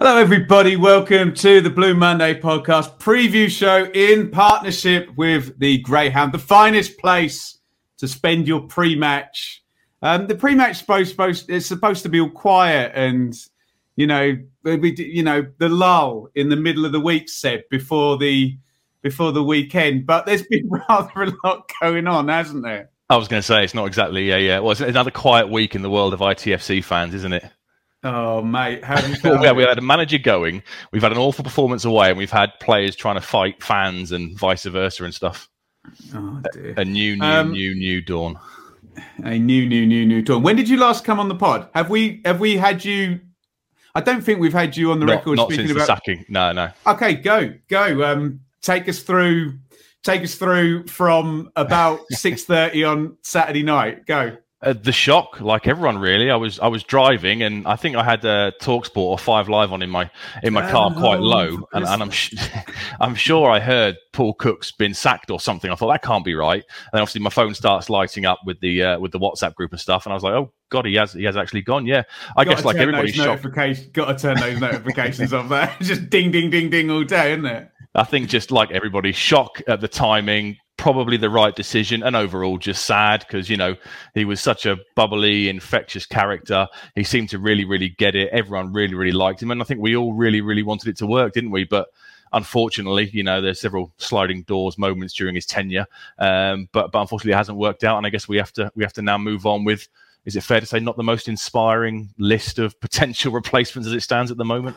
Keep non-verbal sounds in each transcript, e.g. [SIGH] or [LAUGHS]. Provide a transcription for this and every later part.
Hello, everybody. Welcome to the Blue Monday podcast preview show in partnership with the Greyhound, the finest place to spend your pre-match. Um, the pre-match supposed, supposed it's supposed to be all quiet and you know we you know the lull in the middle of the week set before the before the weekend. But there's been [LAUGHS] rather a lot going on, hasn't there? I was going to say it's not exactly yeah yeah. Well, it's another quiet week in the world of ITFC fans, isn't it? Oh, mate, how have you [LAUGHS] found we it? had a manager going. We've had an awful performance away, and we've had players trying to fight fans and vice versa and stuff. Oh, dear. A new, new, Um, new, new dawn. A new, new, new, new dawn. When did you last come on the pod? Have we have we had you? I don't think we've had you on the Not, record not speaking about. sacking. No, no. Okay, go go. Um, take us through. Take us through from about [LAUGHS] six thirty on Saturday night. Go. Uh, the shock, like everyone, really. I was I was driving, and I think I had uh, Talksport or Five Live on in my in my car, quite low, and, and I'm sh- [LAUGHS] I'm sure I heard Paul Cook's been sacked or something. I thought that can't be right, and obviously my phone starts lighting up with the uh, with the WhatsApp group and stuff, and I was like, oh god, he has he has actually gone. Yeah, I Got guess like everybody's shocked. Got to turn those notifications off. There, [LAUGHS] just ding, ding, ding, ding all day, isn't it? I think just like everybody, shock at the timing, probably the right decision, and overall just sad because you know he was such a bubbly, infectious character. He seemed to really, really get it. Everyone really, really liked him, and I think we all really, really wanted it to work, didn't we? But unfortunately, you know, there's several sliding doors moments during his tenure, um, but but unfortunately, it hasn't worked out, and I guess we have to we have to now move on with. Is it fair to say not the most inspiring list of potential [LAUGHS] replacements as it stands at the moment?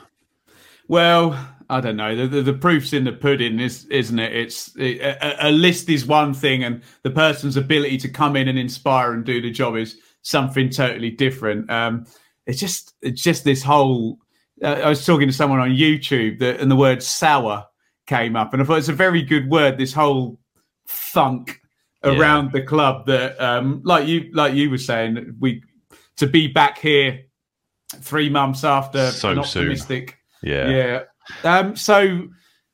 Well, I don't know. The, the, the proof's in the pudding, is, isn't it? It's a, a list is one thing, and the person's ability to come in and inspire and do the job is something totally different. Um, it's just, it's just this whole. Uh, I was talking to someone on YouTube that, and the word "sour" came up, and I thought it's a very good word. This whole funk Yeah. around the club that, um, like you, like you were saying, we to be back here three months after So an soon. Yeah, yeah. Um, so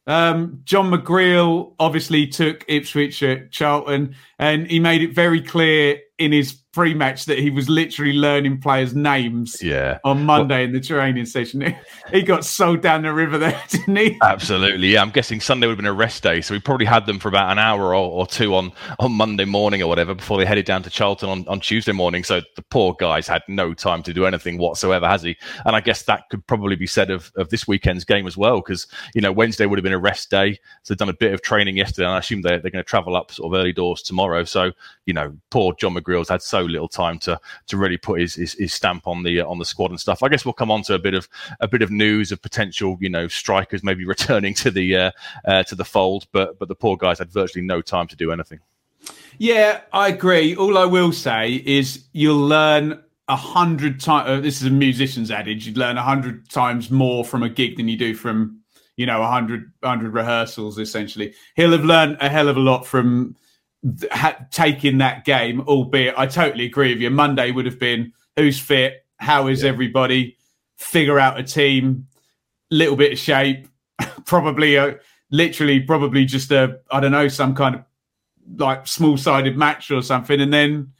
um, John McGreal obviously took Ipswich at Charlton, and he made it very clear in his pre-match that he was literally learning players' names yeah. on Monday in the training session. [LAUGHS] He got sold down the river there, [LAUGHS] didn't he? Absolutely, yeah. I'm guessing Sunday would have been a rest day, so we probably had them for about an hour or, or two on, on Monday morning or whatever before they headed down to Charlton on, on Tuesday morning. So the poor guy's had no time to do anything whatsoever, has he? And I guess that could probably be said of, of this weekend's game as well, because you know Wednesday would have been a rest day, so they've done a bit of training yesterday, and I assume they're, they're going to travel up sort of early doors tomorrow. So you know, poor John McGreal's had so little time to to really put his, his, his stamp on the uh, on the squad and stuff. I guess we'll come on to a bit of a bit of news of potential, you know, strikers maybe [LAUGHS] returning to the uh, uh, to the fold, but but the poor guys had virtually no time to do anything. Yeah, I agree. All I will say is you'll learn a hundred times. Uh, this is a musician's adage. you'd learn a hundred times more from a gig than you do from you know 100 100 rehearsals essentially. He'll have learned a hell of a lot from th- ha- taking that game. Albeit, I totally agree with you. Monday would have been who's fit, how is everybody, figure out a team, little bit of shape, [LAUGHS] probably a literally probably just a I don't know some kind of like small sided match or something, and then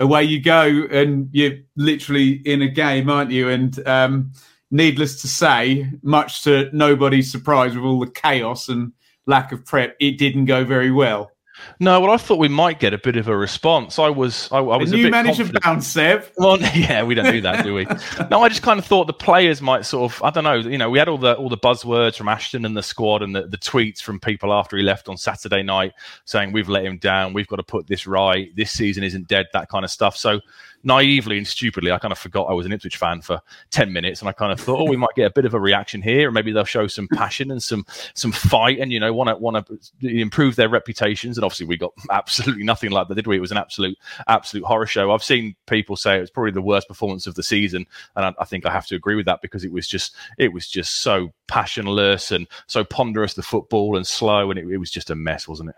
away you go, and you're literally in a game, aren't you? And um, needless to say, much to nobody's surprise, with all the chaos and lack of prep, it didn't go very well. No, well, I thought we might get a bit of a response. I was, I, I was a new manager bounce, Seb. [LAUGHS] Well, yeah, we don't do that, do we? [LAUGHS] no, I just kind of thought the players might sort of, I don't know, you know, we had all the all the buzzwords from Ashton and the squad, and the, the tweets from people after he left on Saturday night saying we've let him down, we've got to put this right, this season isn't dead, that kind of stuff. So naively and stupidly, I kind of forgot I was an Ipswich fan for ten minutes, and I kind of thought, oh, we might get a bit of a reaction here, and maybe they'll show some passion and some some fight, and you know, want to want to improve their reputations. And obviously, we got [LAUGHS] absolutely nothing like that, did we? It was an absolute absolute horror show. I've seen people say it was probably the worst performance of the season, and I, I think I have to agree with that because it was just it was just so passionless and so ponderous the football and slow, and it, it was just a mess, wasn't it?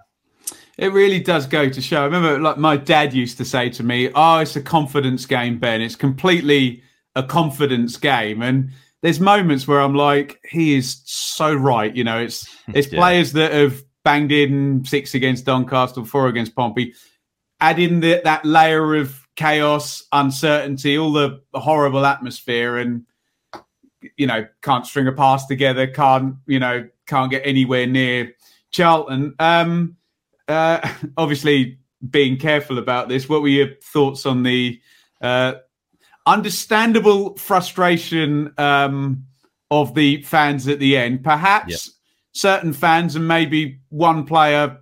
It really does go to show. I remember, like my dad used to say to me, "Oh, it's a confidence game, Ben. It's completely a confidence game." And there's moments where I'm like, he is so right. You know, it's [LAUGHS] it's yeah. players that have banged in six against Doncaster, four against Pompey. Add in the, that layer of chaos, uncertainty, all the horrible atmosphere, and you know, can't string a pass together, can't you know, can't get anywhere near Charlton. Um, uh, [LAUGHS] obviously being careful about this. What were your thoughts on the uh, understandable frustration um, of the fans at the end? Perhaps yep. certain fans and maybe one player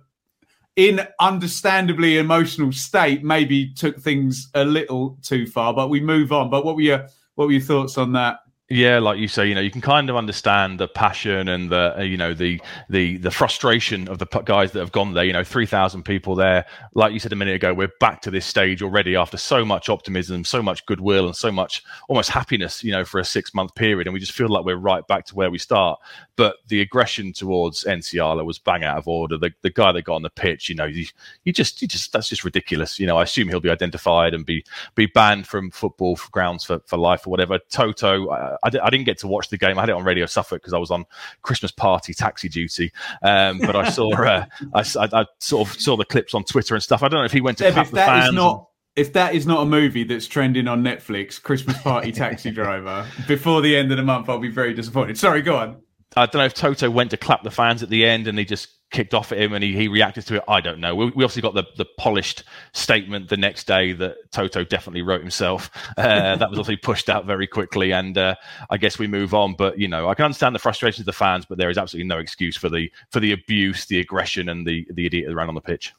in understandably emotional state maybe took things a little too far. But we move on. But what were your what were your thoughts on that? Yeah, like you say, you know, you can kind of understand the passion and the, uh, you know, the the the frustration of the guys that have gone there. You know, three thousand people there. Like you said a minute ago, we're back to this stage already after so much optimism, so much goodwill, and so much almost happiness. You know, for a six month period, and we just feel like we're right back to where we start. But the aggression towards Nsiala was bang out of order. The the guy that got on the pitch, you know, you, you just you just that's just ridiculous. You know, I assume he'll be identified and be be banned from football grounds for, for life or whatever. Toto. I, I, didn't get to watch the game. I had it on Radio Suffolk because I was on Christmas party taxi duty. Um, but I [LAUGHS] saw, uh, I, I, I, sort of saw the clips on Twitter and stuff. I don't know if he went to Deb, clap the fans. Not- if that is not a movie that's trending on Netflix, Christmas Party Taxi [LAUGHS] Driver, before the end of the month, I'll be very disappointed. Sorry, go on. I don't know if Toto went to clap the fans at the end and he just kicked off at him and he, he reacted to it. I don't know. We, we obviously got the, the polished statement the next day that Toto definitely wrote himself. Uh, [LAUGHS] that was obviously pushed out very quickly, and uh, I guess we move on. But you know, I can understand the frustrations of the fans, but there is absolutely no excuse for the for the abuse, the aggression, and the the idiot that ran on the pitch.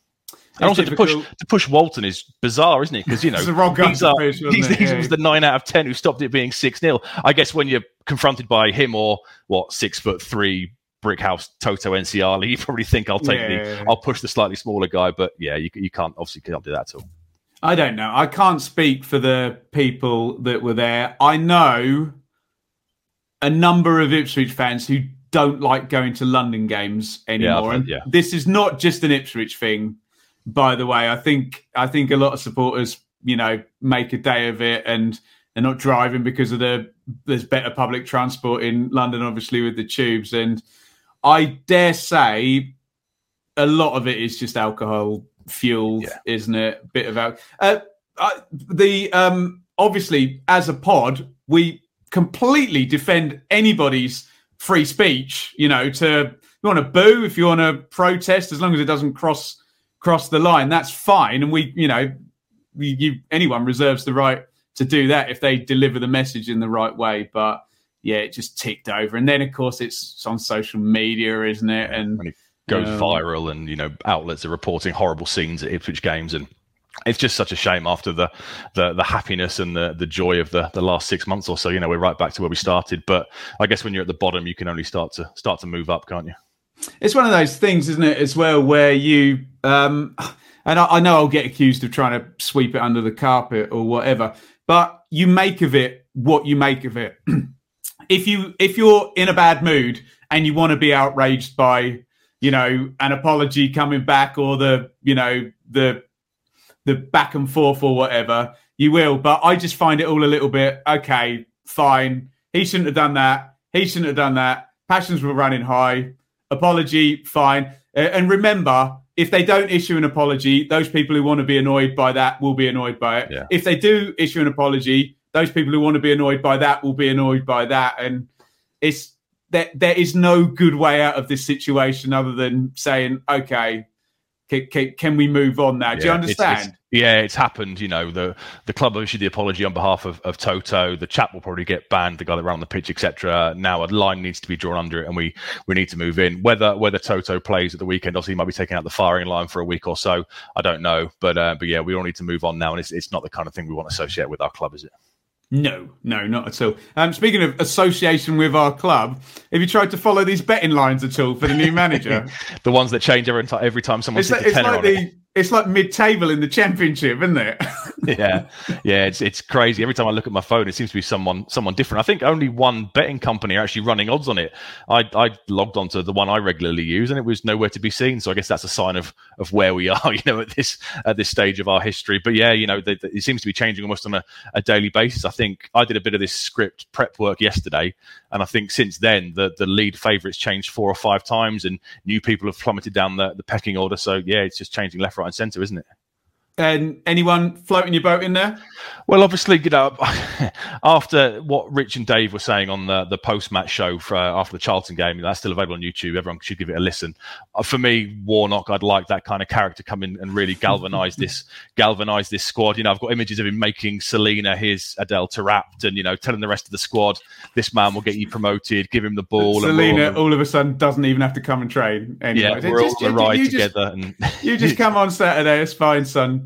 And also to push to push Walton is bizarre, isn't it? Because you [LAUGHS] know the wrong he's, uh, push, he's, he's yeah. the nine out of ten who stopped it being six 0 I guess when you're confronted by him or what six foot three Brickhouse Toto Nsiala, you probably think I'll take yeah. the I'll push the slightly smaller guy, but yeah, you you can't obviously can't do that at all. I don't know. I can't speak for the people that were there. I know a number of Ipswich fans who don't like going to London games anymore. Yeah, and yeah. this is not just an Ipswich thing by the way. I think I think a lot of supporters, you know, make a day of it and they're not driving because of the there's better public transport in London, obviously with the tubes. And I dare say a lot of it is just alcohol fueled, yeah. isn't it? Bit of alcohol. Uh, uh, the um, obviously as a pod, we completely defend anybody's free speech. You know, to you want to boo if you want to protest, as long as it doesn't cross cross the line, that's fine. And we, you know, you, anyone reserves the right to do that if they deliver the message in the right way. But yeah, it just ticked over. And then of course it's on social media, isn't it? And when it goes um, viral, and you know, outlets are reporting horrible scenes at Ipswich games and. It's just such a shame after the, the the happiness and the the joy of the the last six months or so. You know, we're right back to where we started. But I guess when you're at the bottom, you can only start to start to move up, can't you? It's one of those things, isn't it, as well, where you um, and I, I, know I'll get accused of trying to sweep it under the carpet or whatever, but you make of it what you make of it. [CLEARS THROAT] if you if you're in a bad mood and you want to be outraged by you know an apology coming back or the you know the the back and forth or whatever, you will. But I just find it all a little bit okay, fine. He shouldn't have done that. He shouldn't have done that. Passions were running high. Apology, fine. And remember, if they don't issue an apology, those people who want to be annoyed by that will be annoyed by it. Yeah. If they do issue an apology, those people who want to be annoyed by that will be annoyed by that. And it's there, there is no good way out of this situation other than saying, okay, can, can, can we move on now? Do you Yeah, it's- understand? it's- yeah, it's happened. You know, the the club issued the apology on behalf of, of Toto. The chap will probably get banned. The guy that ran on the pitch, etc. Now a line needs to be drawn under it, and we we need to move in. Whether whether Toto plays at the weekend, obviously he might be taking out the firing line for a week or so. I don't know, but uh, but yeah, we all need to move on now, and it's it's not the kind of thing we want to associate with our club, is it? No, no, not at all. Um, speaking of association with our club, have you tried to follow these betting lines at all for the new manager? [LAUGHS] The ones that change every time every time someone it's like, a tenner like on it. It's like mid-table in the championship, isn't it? [LAUGHS] yeah, yeah, it's it's crazy. Every time I look at my phone, it seems to be someone someone different. I think only one betting company are actually running odds on it. I I logged onto the one I regularly use, and it was nowhere to be seen. So I guess that's a sign of of where we [LAUGHS] are, you know, at this at this stage of our history. But yeah, you know, it seems to be changing almost on a, a daily basis. I think I did a bit of this script prep work yesterday, and I think since then the the lead favourites changed four or five times, and new people have plummeted down the, the pecking order. So yeah, it's just changing left, right, and centre, isn't it? And anyone floating your boat in there? Well, obviously, you know, [LAUGHS] after what Rich and Dave were saying on the the post match show for, uh, after the Charlton game, that's still available on YouTube. Everyone should give it a listen. Uh, for me, Warnock, I'd like that kind of character come in and really galvanise [LAUGHS] this galvanise this squad. You know, I've got images of him making Celina his Adel Taarabt, and you know, telling the rest of the squad, this man will get you promoted. Give him the ball. and Celina all- all of a sudden doesn't even have to come and train anymore. yeah, we're all Just- on the ride you just- together, and You just [LAUGHS] come on Saturday. It's fine, son.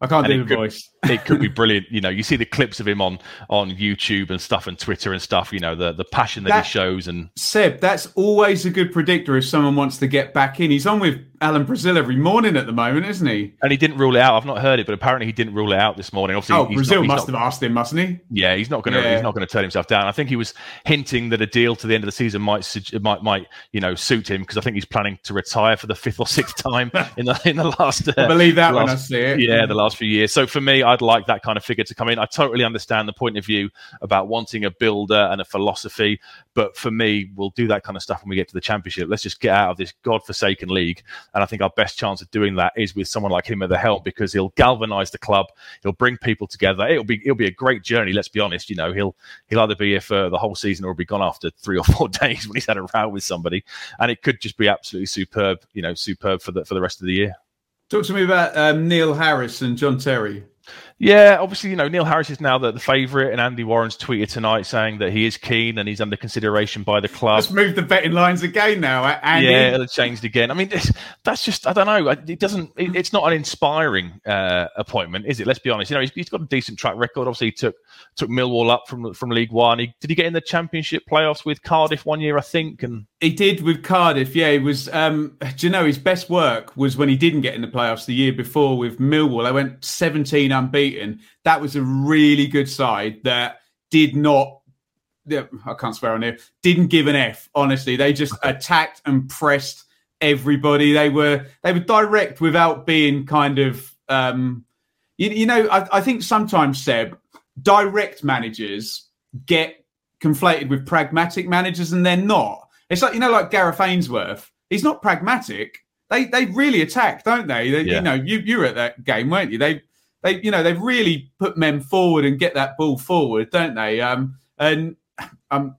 I can't And do the could- voice. it could be [LAUGHS] brilliant. You know, you see the clips of him on on YouTube and stuff and Twitter and stuff. You know, the the passion that, That- he shows and Seb, that's always a good predictor if someone wants to get back in. He's on with Alan Brazil every morning at the moment, isn't he? and he didn't rule it out. I've not heard it, but apparently he didn't rule it out this morning. Obviously, Oh, Brazil not, must not- have asked him, mustn't he? Yeah, he's not going to. Yeah. He's not going to turn himself down. I think he was hinting that a deal to the end of the season might might might you know suit him because I think he's planning to retire for the fifth or sixth time [LAUGHS] in the in the last. Uh, I believe that when I see it. Yeah, the last few years. So for me, I'd like that kind of figure to come in. I totally understand the point of view about wanting a builder and a philosophy, but for me, we'll do that kind of stuff when we get to the championship. Let's just get out of this godforsaken league, and I think our best chance of doing that is with someone like him at the helm because he'll galvanise the club. He'll bring people together. It'll be it'll be a great journey. Let's be honest. You know, he'll he'll either be here for the whole season or he'll be gone after three or four [LAUGHS] days when he's had a row with somebody, and it could just be absolutely superb. You know, superb for the for the rest of the year. Talk to me about um, Neil Harris and John Terry. Yeah, obviously, you know, Neil Harris is now the, the favourite, and Andy Warren's tweeted tonight saying that he is keen and he's under consideration by the club. Let's move the betting lines again now, uh, Andy. Yeah, it's changed again. I mean, that's just I don't know. It doesn't. It, it's not an inspiring uh, appointment, is it? Let's be honest. You know, he's, he's got a decent track record. Obviously, he took took Millwall up from from League One. He, did he get in the Championship playoffs with Cardiff one year, I think? And He did with Cardiff. Yeah, he was. Um, do you know his best work was when he didn't get in the playoffs the year before with Millwall. They went 17 unbeaten. That was a really good side that did not. I can't swear on here. Didn't give an F. Honestly, they just attacked and pressed everybody. They were they were direct without being kind of. Um, you, you know, I, I think sometimes Seb, direct managers get conflated with pragmatic managers, and they're not. It's like you know, like Gareth Ainsworth. He's not pragmatic. They they really attack, don't they? They- Yeah. You know, you you were at that game, weren't you? They they you know they really put men forward and get that ball forward, don't they? Um, and um,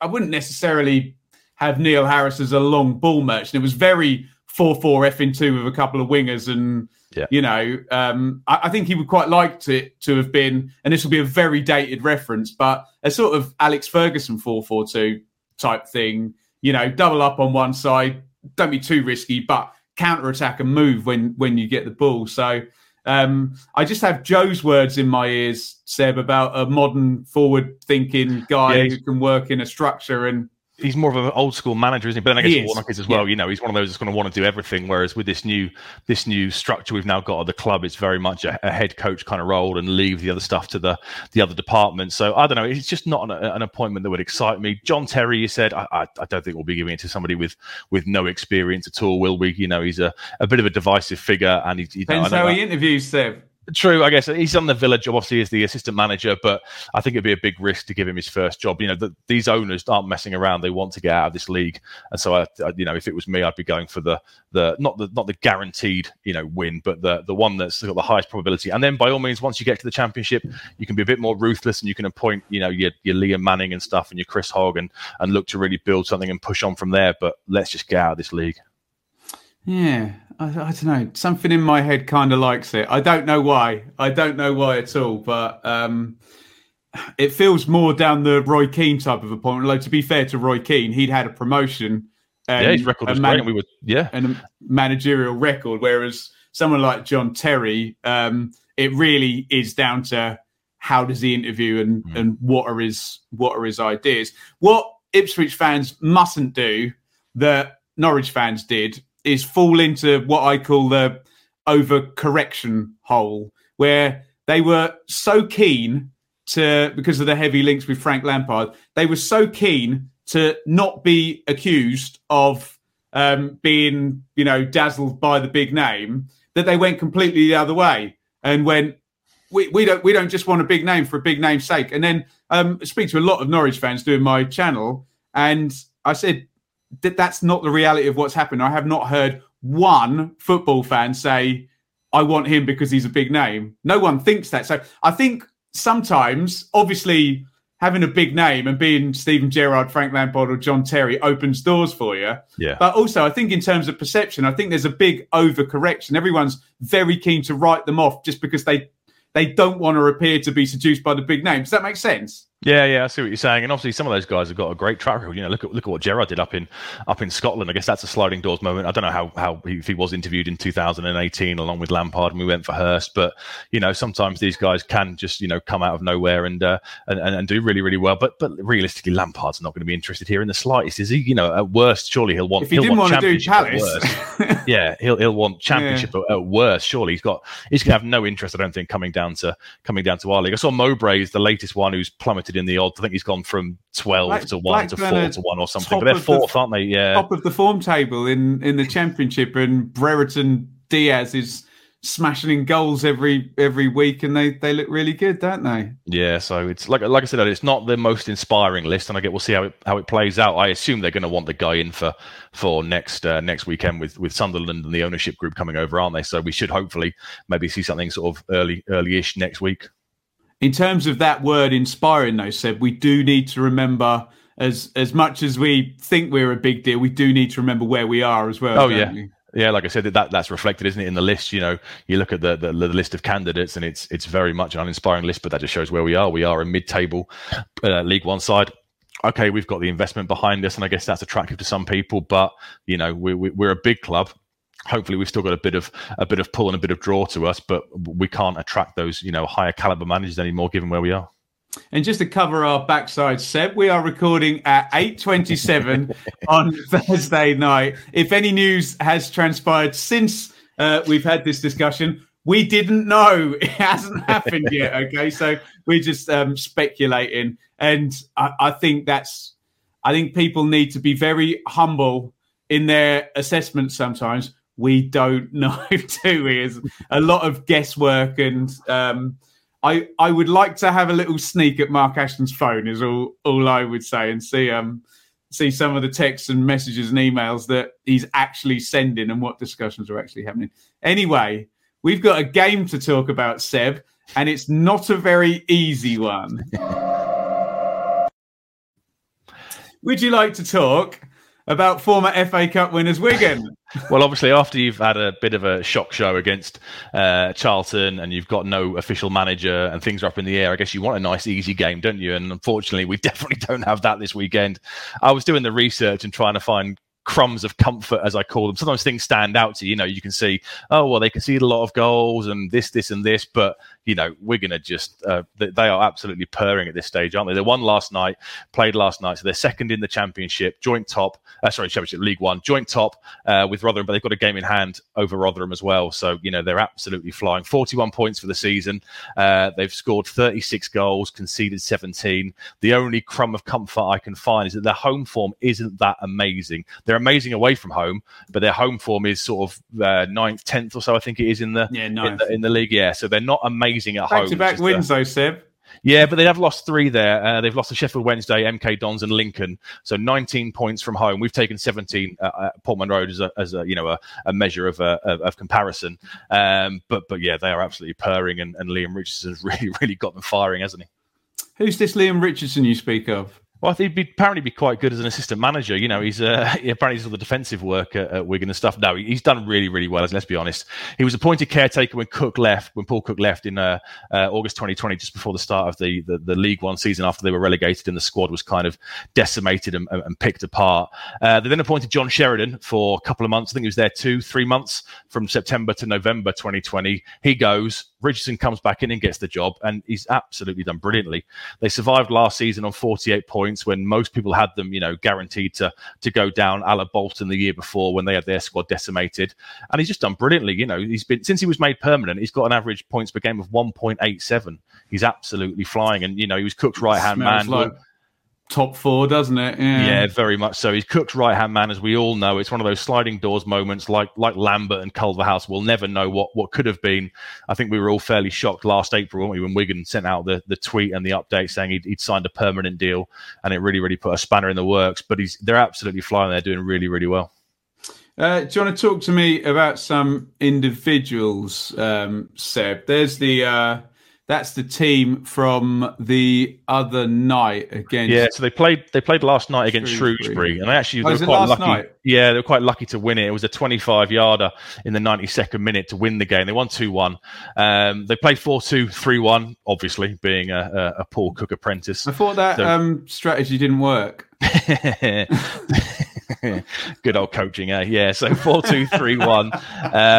I wouldn't necessarily have Neil Harris as a long ball merchant. It was very four four f in two with a couple of wingers and. Yeah. You know, um, I, I think he would quite like it to have been, and this will be a very dated reference, but a sort of Alex Ferguson 442 type thing. You know, double up on one side, don't be too risky, but counter attack and move when when you get the ball. So um, I just have Joe's words in my ears, Seb, about a modern forward thinking guy Yeah, who can work in a structure and he's more of an old school manager, isn't he? But then I guess He. Warnock is as well. Yeah. You know, he's one of those that's going to want to do everything. Whereas with this new this new structure we've now got at the club, it's very much a, a head coach kind of role and leave the other stuff to the the other departments. So I don't know. It's just not an, an appointment that would excite me. John Terry, you said, I, I, I don't think we'll be giving it to somebody with with no experience at all. Will we? You know, he's a, a bit of a divisive figure, and he, you know, I Depends know how that- he interviews Seb. True, I guess he's on the Villa job. Obviously, as the assistant manager, but I think it'd be a big risk to give him his first job. You know, the, these owners aren't messing around; they want to get out of this league, and so I, I, you know, if it was me, I'd be going for the the not the not the guaranteed you know win, but the the one that's got the highest probability. And then, by all means, once you get to the championship, you can be a bit more ruthless, and you can appoint you know your your Liam Manning and stuff, and your Chris Hogg, and and look to really build something and push on from there. But let's just get out of this league. Yeah, I, I don't know. Something in my head kind of likes it. I don't know why. I don't know why at all. But um, it feels more down the Roy Keane type of appointment. Like to be fair to Roy Keane, he'd had a promotion. And yeah, his record was man- great, we were yeah. and a managerial record. Whereas someone like John Terry, um, it really is down to how does he interview and Mm. and what are his what are his ideas. What Ipswich fans mustn't do that Norwich fans did is fall into what I call the overcorrection hole, where they were so keen to because of the heavy links with Frank Lampard, they were so keen to not be accused of um, being, you know, dazzled by the big name that they went completely the other way and went, we, we don't we don't just want a big name for a big name's sake. And then um, I speak to a lot of Norwich fans doing my channel, and I said that's not the reality of what's happened. I have not heard one football fan say, "I want him because he's a big name." No one thinks that. So I think sometimes, obviously, having a big name and being Steven Gerrard, Frank Lampard, or John Terry opens doors for you. Yeah. But also, I think in terms of perception, I think there's a big overcorrection. Everyone's very keen to write them off just because they they don't want to appear to be seduced by the big name. Does that make sense? Yeah, yeah, I see what you're saying, and obviously some of those guys have got a great track record. You know, look at look at what Gerrard did up in up in Scotland. I guess that's a sliding doors moment. I don't know how how he, if he was interviewed in 2018 along with Lampard, and we went for Hurst, but you know sometimes these guys can just you know come out of nowhere and uh, and, and and do really really well. But but realistically, Lampard's not going to be interested here in the slightest, is he? You know, at worst, surely he'll want If he didn't want want to do Palace, [LAUGHS] yeah, he'll he'll want championship at, at worst. Surely he's got he's going to have no interest. I don't think coming down to coming down to our league. I saw Mowbray is the latest one who's plummeted in the odds. I think he's gone from twelve Black- to one to four to one or something. But they're of the- fourth, aren't they? Yeah, top of the form table in in the championship, and Brereton Diaz is smashing in goals every every week, and they they look really good, don't they? yeah. So it's like like I said, it's not the most inspiring list, and I get we'll see how it how it plays out. I assume they're going to want the guy in for for next uh, next weekend with with Sunderland and the ownership group coming over, aren't they? So we should hopefully maybe see something sort of early early-ish next week. In terms of that word inspiring, though, said we do need to remember as as much as we think we're a big deal, we do need to remember where we are as well. Oh, yeah. we? Yeah, like I said, that that's reflected, isn't it, in the list? You know, you look at the, the the list of candidates, and it's it's very much an uninspiring list, but that just shows where we are. We are a mid-table uh, League One side. Okay, we've got the investment behind us, and I guess that's attractive to some people. But you know, we, we, we're a big club. Hopefully, we've still got a bit of a bit of pull and a bit of draw to us, but we can't attract those you know higher caliber managers anymore, given where we are. And just to cover our backside, Seb, we are recording at 8.27 [LAUGHS] on Thursday night. If any news has transpired since uh, we've had this discussion, we didn't know. [LAUGHS] It hasn't happened yet, [LAUGHS] okay? So we're just um, speculating. And I, I think that's, I think people need to be very humble in their assessment sometimes. We don't [LAUGHS] know, do we? A lot of guesswork and... Um, I, I would like to have a little sneak at Mark Ashton's phone is all all I would say and see um see some of the texts and messages and emails that he's actually sending and what discussions are actually happening. Anyway, we've got a game to talk about, Seb, and it's not a very easy one. [LAUGHS] would you like to talk about former FA Cup winners Wigan? [LAUGHS] Well, obviously, after you've had a bit of a shock show against uh, Charlton and you've got no official manager and things are up in the air, I guess you want a nice, easy game, don't you? And unfortunately, we [LAUGHS] definitely don't have that this weekend. I was doing the research and trying to find crumbs of comfort, as I call them. Sometimes things stand out to you. You know, you can see, oh, well, they conceded a lot of goals and this, this, and this. But, you know, Wigan are going to just uh, they, are absolutely purring at this stage, aren't they? They won last night, played last night, so they're second in the championship, joint top. Uh, sorry, championship League One, joint top uh, with Rotherham, but they've got a game in hand over Rotherham as well. So you know they're absolutely flying. Forty-one points for the season. Uh, they've scored thirty-six goals, conceded seventeen. The only crumb of comfort I can find is that their home form isn't that amazing. They're amazing away from home, but their home form is sort of uh, ninth, tenth or so. I think it is in the Yeah, in the, in the league. Yeah, so they're not amazing at Back home. to back the- wins, though, Seb. yeah, but they have lost three there. Uh, they've lost to Sheffield Wednesday, MK Dons, and Lincoln. So 19 points from home. We've taken 17 uh, at Portman Road as a, as a you know a, a measure of, uh, of of comparison. Um, but but yeah, they are absolutely purring, and, and Leam Richardson's [LAUGHS] really really got them firing, hasn't he? Who's this Liam Richardson you speak of? Well, he'd be, apparently be quite good as an assistant manager. You know, he's uh, [LAUGHS] apparently he's all the defensive work at, at Wigan and stuff. No, he's done really, really well. Let's be honest. He was appointed caretaker when Cook left, when Paul Cook left in uh, uh, August 2020, just before the start of the, the the League One season, after they were relegated and the squad was kind of decimated and, and, and picked apart. Uh, they then appointed John Sheridan for a couple of months. I think he was there two, three months from September to November 2020. He goes. Richardson comes back in and gets the job, and he's absolutely done brilliantly. They survived last season on 48 points when most people had them, you know, guaranteed to to go down. A la Bolton the year before when they had their squad decimated, and he's just done brilliantly. You know, he's been since he was made permanent, he's got an average points per game of 1.87. He's absolutely flying, and you know, he was Cook's right hand man. like top four, doesn't it? Yeah. Yeah, very much so. He's Cook's right hand man, as we all know. It's one of those sliding doors moments, like like Lambert and Culverhouse. We'll never know what what could have been. I think we were all fairly shocked last April weren't we, when Wigan sent out the, the tweet and the update saying he'd, he'd signed a permanent deal, and it really really put a spanner in the works. But he's they're absolutely flying. They're doing really really well. Uh, do you want to talk to me about some individuals, um, Seb? There's the uh, that's the team from the other night against. Yeah, so they played they played last night against Shrewsbury. Shrewsbury, and they actually Oh, they were quite lucky. night? Yeah, they were quite lucky to win it. It was a 25 yarder in the 92nd minute to win the game. They won 2 1. Um, they played 4 2, 3 1, obviously, being a, a, a Paul Cook apprentice. I thought that So- um, strategy didn't work. [LAUGHS] [LAUGHS] Good old coaching, eh? Yeah, so 4 2 3 1. Uh,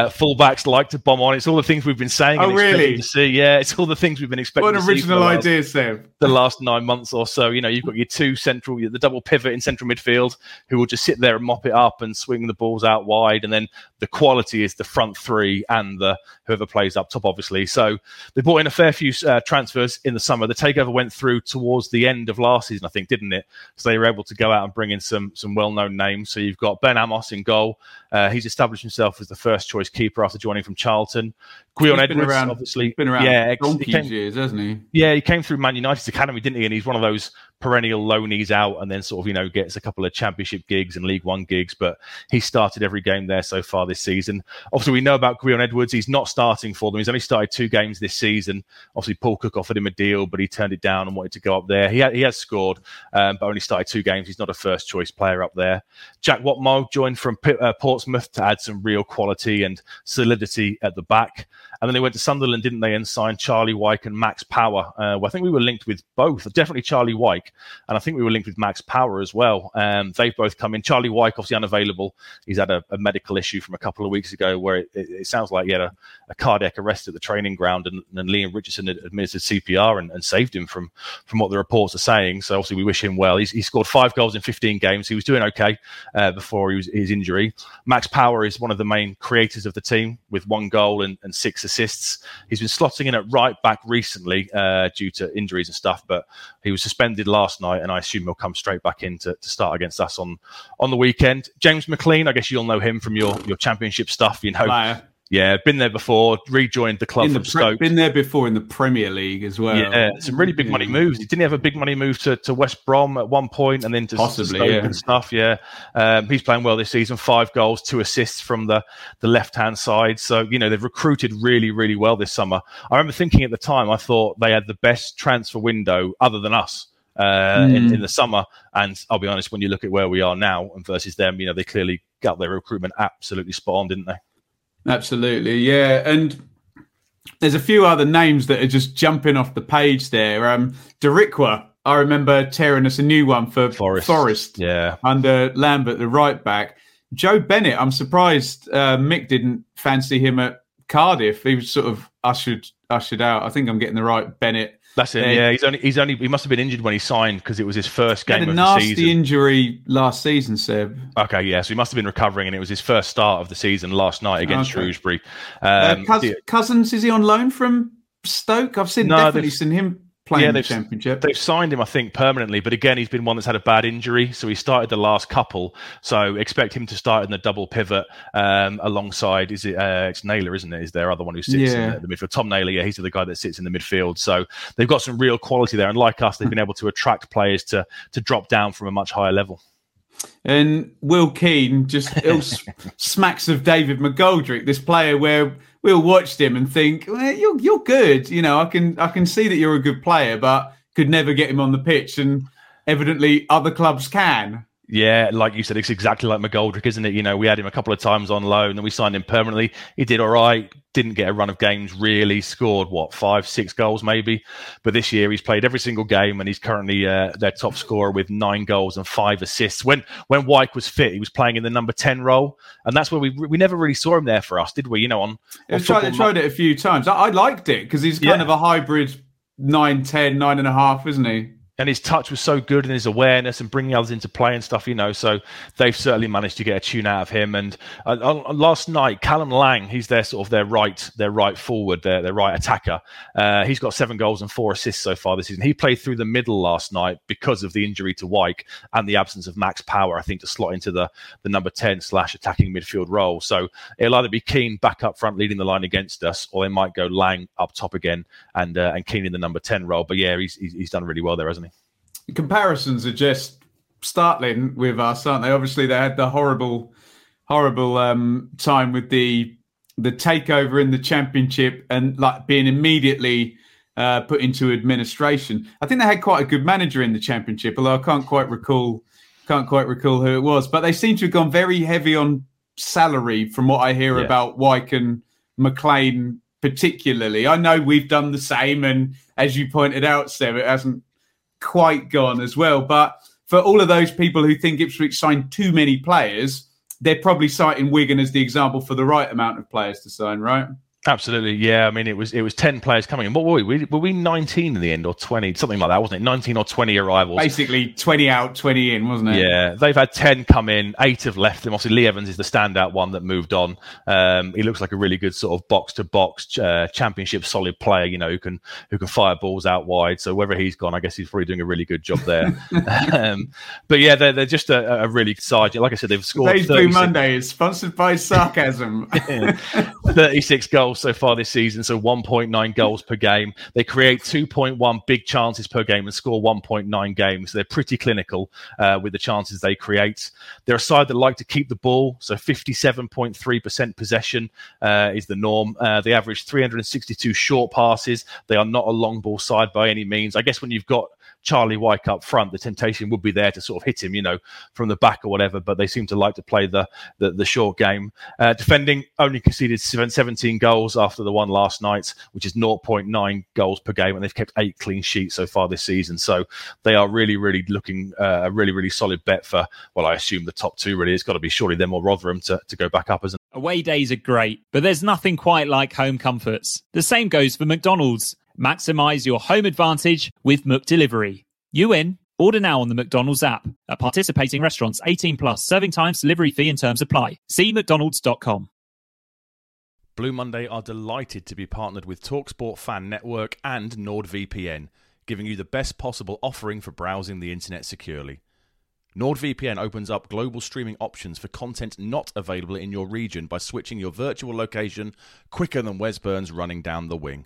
fullbacks like to bomb on. It's all the things we've been saying. Oh, really? To see. Yeah, it's all the things we've been expecting What an to see original idea, Seb. the last nine months or so. You know, you've got your two central, the double pivot in central midfield, who will just sit there and mop it up and swing the balls out wide, and then the quality is the front three and the whoever plays up top, obviously. So they brought in a fair few uh, transfers in the summer. The takeover went through towards the end of last season, I think, didn't it? So they were able to go out and bring in some some well known names. So you've got Ben Amos in goal. Uh, he's established himself as the first choice keeper after joining from Charlton. Gwion Edwards, around- obviously, Been around yeah, ex- years, hasn't he? yeah, he came through Man United's academy, didn't he? And he's one of those perennial loanies out and then sort of, you know, gets a couple of championship gigs and League One gigs. But he started every game there so far this season. Obviously, we know about Gwion Edwards. He's not starting for them. He's only started two games this season. Obviously, Paul Cook offered him a deal, but he turned it down and wanted to go up there. He, ha- he has scored, um, but only started two games. He's not a first choice player up there. Jack Whatmough joined from P- uh, Portsmouth to add some real quality and solidity at the back. And then they went to Sunderland, didn't they, and signed Charlie Wyke and Max Power. Uh, well, I think we were linked with both, definitely Charlie Wyke, and I think we were linked with Max Power as well. Um, they've both come in. Charlie obviously unavailable. He's had a, a medical issue from a couple of weeks ago where it, it, it sounds like he had a, a cardiac arrest at the training ground, and, and Leam Richardson administered CPR and, and saved him from from what the reports are saying. So obviously we wish him well. He's, he scored five goals in 15 games. He was doing okay uh, before was, his injury. Max Power is one of the main creators of the team with one goal and, and six assists. He's been slotting in at right back recently uh, due to injuries and stuff, but he was suspended last night, and I assume he'll come straight back in to, to start against us on on the weekend. James McClean, I guess you'll know him from your your championship stuff. You know, Player. yeah, been there before. Rejoined the club In the from pre- Stoke. been there before in the Premier League as well. Yeah, some really big money moves. Didn't he have a big money move to, to West Brom at one point and then to, to Possibly, Stoke yeah. and stuff? Yeah, um, he's playing well this season. Five goals, two assists from the the left hand side. So you know they've recruited really, really well this summer. I remember thinking at the time, I thought they had the best transfer window other than us. Uh, in, Mm. in the summer, and I'll be honest, when you look at where we are now and versus them, you know they clearly got their recruitment absolutely spot on, didn't they? Absolutely, yeah. And there's a few other names that are just jumping off the page there. Um, Darikwa, I remember tearing us a new one for Forest. Forest Yeah, under Lambert, the right back. Joe Bennett, I'm surprised uh, Mick didn't fancy him at Cardiff. He was sort of ushered ushered out. I think I'm getting the right Bennett. That's it. Yeah. He's only he's only he must have been injured when he signed because it was his first game had a of nasty the season. injury last season, Seb. Okay, yeah, so he must have been recovering, and it was his first start of the season last night against Okay. Shrewsbury. Uh, Um, Cous- yeah, Cousins, is he on loan from Stoke? I've seen No, definitely they've- seen him playing Yeah, the they've- championship. They've signed him, I think, permanently, but again, he's been one that's had a bad injury, so he started the last couple. So expect him to start in the double pivot um, alongside. Is it? Uh, it's Naylor, isn't it? Is there other one who sits Yeah. in the, the midfield? Tom Naylor, yeah, he's the guy that sits in the midfield. So they've got some real quality there, and like us, they've been able to attract players to to drop down from a much higher level. And Will Keane just [LAUGHS] smacks of David McGoldrick, this player where we watched him and think, well, you're you're good. You know, I can I can see that you're a good player, but could never get him on the pitch, and evidently other clubs can. Yeah, like you said, it's exactly like McGoldrick, isn't it? You know, we had him a couple of times on loan, and we signed him permanently. He did all right, didn't get a run of games really, scored what five, six goals maybe. But this year he's played every single game, and he's currently uh, their top scorer with nine goals and five assists. When when Wyke was fit, he was playing in the number ten role, and that's where we we never really saw him there for us, did we? You know, on, on tried, Football tried it a few times. I, I liked it because he's kind Yeah. of a hybrid 9, 10, 9 and a half, isn't he? And his touch was so good and his awareness and bringing others into play and stuff, you know. So they've certainly managed to get a tune out of him. And uh, on last night, Callum Lang, he's their sort of their right, their right forward, their their right attacker. Uh, he's got seven goals and four assists so far this season. He played through the middle last night because of the injury to Wyke and the absence of Max Power, I think, to slot into the the number ten slash attacking midfield role. So it'll either be Keane back up front leading the line against us, or they might go Lang up top again and uh, and Keane in the number ten role. But yeah, he's, he's done really well there, hasn't he? Comparisons are just startling with us, aren't they? Obviously, they had the horrible, horrible um, time with the the takeover in the championship and like being immediately uh, put into administration. I think they had quite a good manager in the championship, although I can't quite recall can't quite recall who it was. But they seem to have gone very heavy on salary, from what I hear Yeah. about Wyke and McClean particularly. I know we've done the same, and as you pointed out, Seb, it hasn't quite gone as well. But for all of those people who think Ipswich signed too many players, they're probably citing Wigan as the example for the right amount of players to sign, right? Absolutely, yeah. I mean, it was it was ten players coming in. What were we? we? Were we nineteen in the end, or twenty, something like that, wasn't it? Nineteen or twenty arrivals. Basically, 20 out, 20 in, wasn't it? Yeah, they've had ten come in. Eight have left them. Obviously, Lee Evans is the standout one that moved on. Um, he looks like a really good sort of box to box championship solid player. You know, who can who can fire balls out wide. So wherever he's gone, I guess he's probably doing a really good job there. [LAUGHS] um, but yeah, they're, they're just a, a really side. Like I said, they've scored. Today's Blue Monday is sponsored by sarcasm. [LAUGHS] 36 goals so far this season, so 1.9 goals per game. They create 2.1 big chances per game and score 1.9 games. They're pretty clinical uh, with the chances they create. They're a side that like to keep the ball, so 57.3% possession uh, is the norm. Uh, they average 362 short passes. They are not a long ball side by any means. I guess when you've got Charlie Wyke up front, the temptation would be there to sort of hit him, you know, from the back or whatever. But they seem to like to play the the, the short game. Uh, defending only conceded 17 goals after the one last night, which is 0.9 goals per game, and they've kept eight clean sheets so far this season. So they are really, really looking uh, a really, really solid bet for. Well, I assume the top two really. It's got to be surely them or Rotherham to, to go back up as an Away days are great, but there's nothing quite like home comforts. The same goes for McDonald's. Maximize your home advantage with McDelivery. You in? Order now on the McDonald's app. At participating restaurants, 18 plus, serving times, delivery fee and terms apply. See McDonald's.com. Blue Monday are delighted to be partnered with Talksport Fan Network and NordVPN, giving you the best possible offering for browsing the internet securely. NordVPN opens up global streaming options for content not available in your region by switching your virtual location quicker than Wes Burns running down the wing.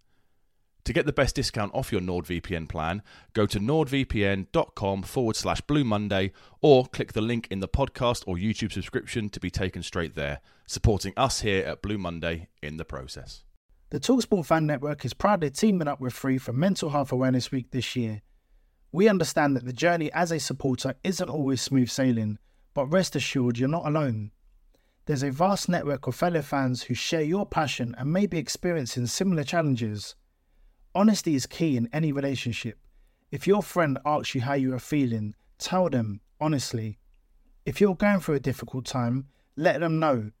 To get the best discount off your NordVPN plan, go to nordvpn.com forward slash Blue Monday or click the link in the podcast or YouTube subscription to be taken straight there, supporting us here at Blue Monday in the process. The Talksport Fan Network is proudly teaming up with Free for Mental Health Awareness Week this year. We understand that the journey as a supporter isn't always smooth sailing, but rest assured you're not alone. There's a vast network of fellow fans who share your passion and may be experiencing similar challenges. Honesty is key in any relationship. If your friend asks you how you are feeling, tell them honestly. If you're going through a difficult time, let them know.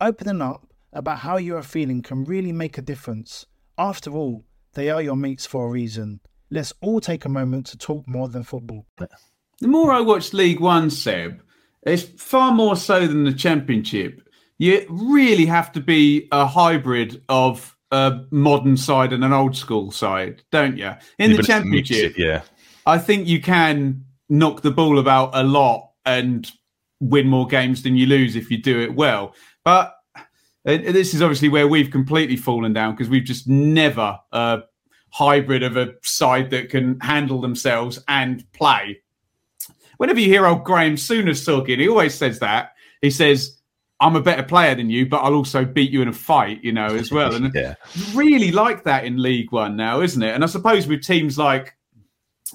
Opening up about how you are feeling can really make a difference. After all, they are your mates for a reason. Let's all take a moment to talk more than football. The more I watch League One, Seb, it's far more so than the Championship. You really have to be a hybrid of a modern side and an old school side, don't you? In Yeah, the but it's a mix, Championship, yeah. I think you can knock the ball about a lot and win more games than you lose if you do it well. But this is obviously where we've completely fallen down because we've just never a hybrid of a side that can handle themselves and play. Whenever you hear old Graham Souness talking, he always says that. He says, I'm a better player than you, but I'll also beat you in a fight, you know, as well. And [LAUGHS] Yeah. really like that in League One now, isn't it? And I suppose with teams like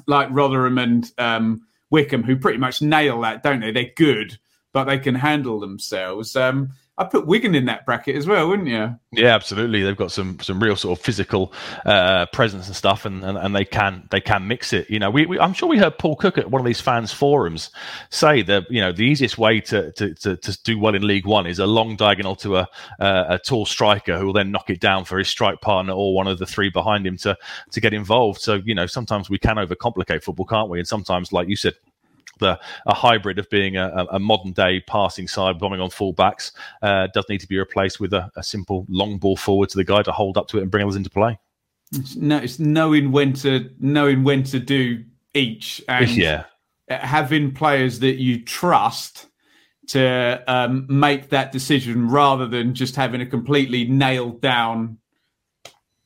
like Rotherham and um, Wycombe, who pretty much nail that, don't they? They're good, but they can handle themselves. Um, I put Wigan in that bracket as well, wouldn't you? Yeah, absolutely. They've got some some real sort of physical uh, presence and stuff, and, and, and they can they can mix it. You know, we, we I'm sure we heard Paul Cook at one of these fans forums say that you know the easiest way to to, to, to do well in League One is a long diagonal to a uh, a tall striker who will then knock it down for his strike partner or one of the three behind him to to get involved. So you know sometimes we can overcomplicate football, can't we? And sometimes, like you said, the a hybrid of being a, a modern day passing side, bombing on fullbacks, uh, does need to be replaced with a, a simple long ball forward to the guy to hold up to it and bring others into play. It's, no, it's knowing when to knowing when to do each and yeah, having players that you trust to um, make that decision rather than just having a completely nailed down,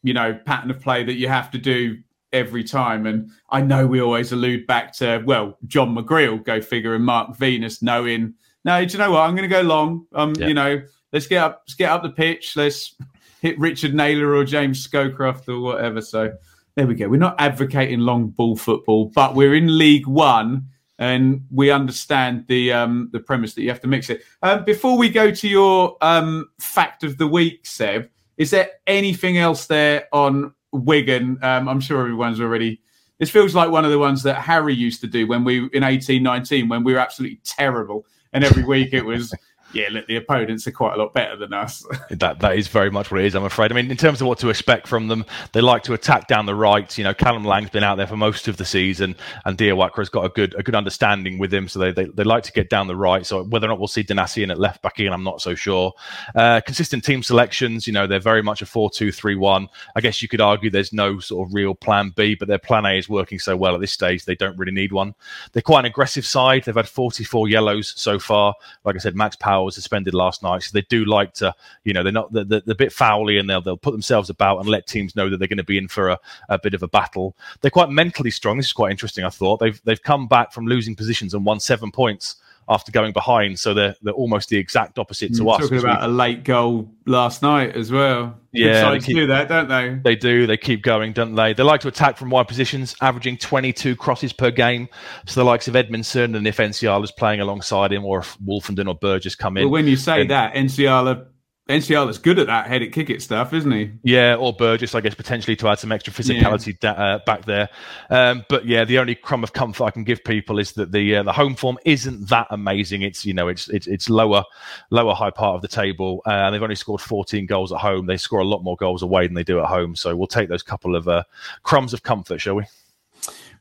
you know, pattern of play that you have to do every time. And I know we always allude back to, well, John McGreal, go figure, and Mark Venus knowing, no, do you know what? I'm going to go long. Um, Yeah. you know, let's get up, let's get up the pitch. Let's [LAUGHS] hit Richard Naylor or James Scowcroft or whatever. So there we go. We're not advocating long ball football, but we're in League One and we understand the um, the premise that you have to mix it. Um, before we go to your um, fact of the week, Seb, is there anything else there on Wigan? Um, I'm sure everyone's already. This feels like one of the ones that Harry used to do when we in 18, 19, when we were absolutely terrible, and every week it was. Yeah, look, the opponents are quite a lot better than us. [LAUGHS] that that is very much what it is. I'm afraid. I mean, in terms of what to expect from them, they like to attack down the right. You know, Callum Lang's been out there for most of the season, and Darikwa has got a good a good understanding with him. So they, they they like to get down the right. So whether or not we'll see Donacien in at left back again, I'm not so sure. Uh, consistent team selections. You know, they're very much a four-two-three-one. I guess you could argue there's no sort of real plan B, but their plan A is working so well at this stage they don't really need one. They're quite an aggressive side. They've had 44 yellows so far. Like I said, Max Power was suspended last night, so they do like to, you know, they're not they're, they're a bit fouly and they'll they'll put themselves about and let teams know that they're going to be in for a, a bit of a battle. They're quite mentally strong. This is quite interesting. I thought they've they've come back from losing positions and won seven points after going behind, so they're they're almost the exact opposite to mm, us. Talking 'cause we- about a late goal last night as well. Yeah, they keep- do that, don't they? They do. They keep going, don't they? They like to attack from wide positions, averaging 22 crosses per game. So the likes of Edmundson, and if Nsiala is playing alongside him, or if Woolfenden or Burgess come in, But when you say And- that, Nsiala, Nsiala is good at that head it kick it stuff, isn't he? Yeah, or Burgess, I guess, potentially to add some extra physicality da- uh, back there. Um, but yeah, the only crumb of comfort I can give people is that the uh, the home form isn't that amazing. It's you know it's it's, it's lower lower high part of the table. Uh, they've only scored 14 goals at home. They score a lot more goals away than they do at home. So we'll take those couple of uh, crumbs of comfort, shall we?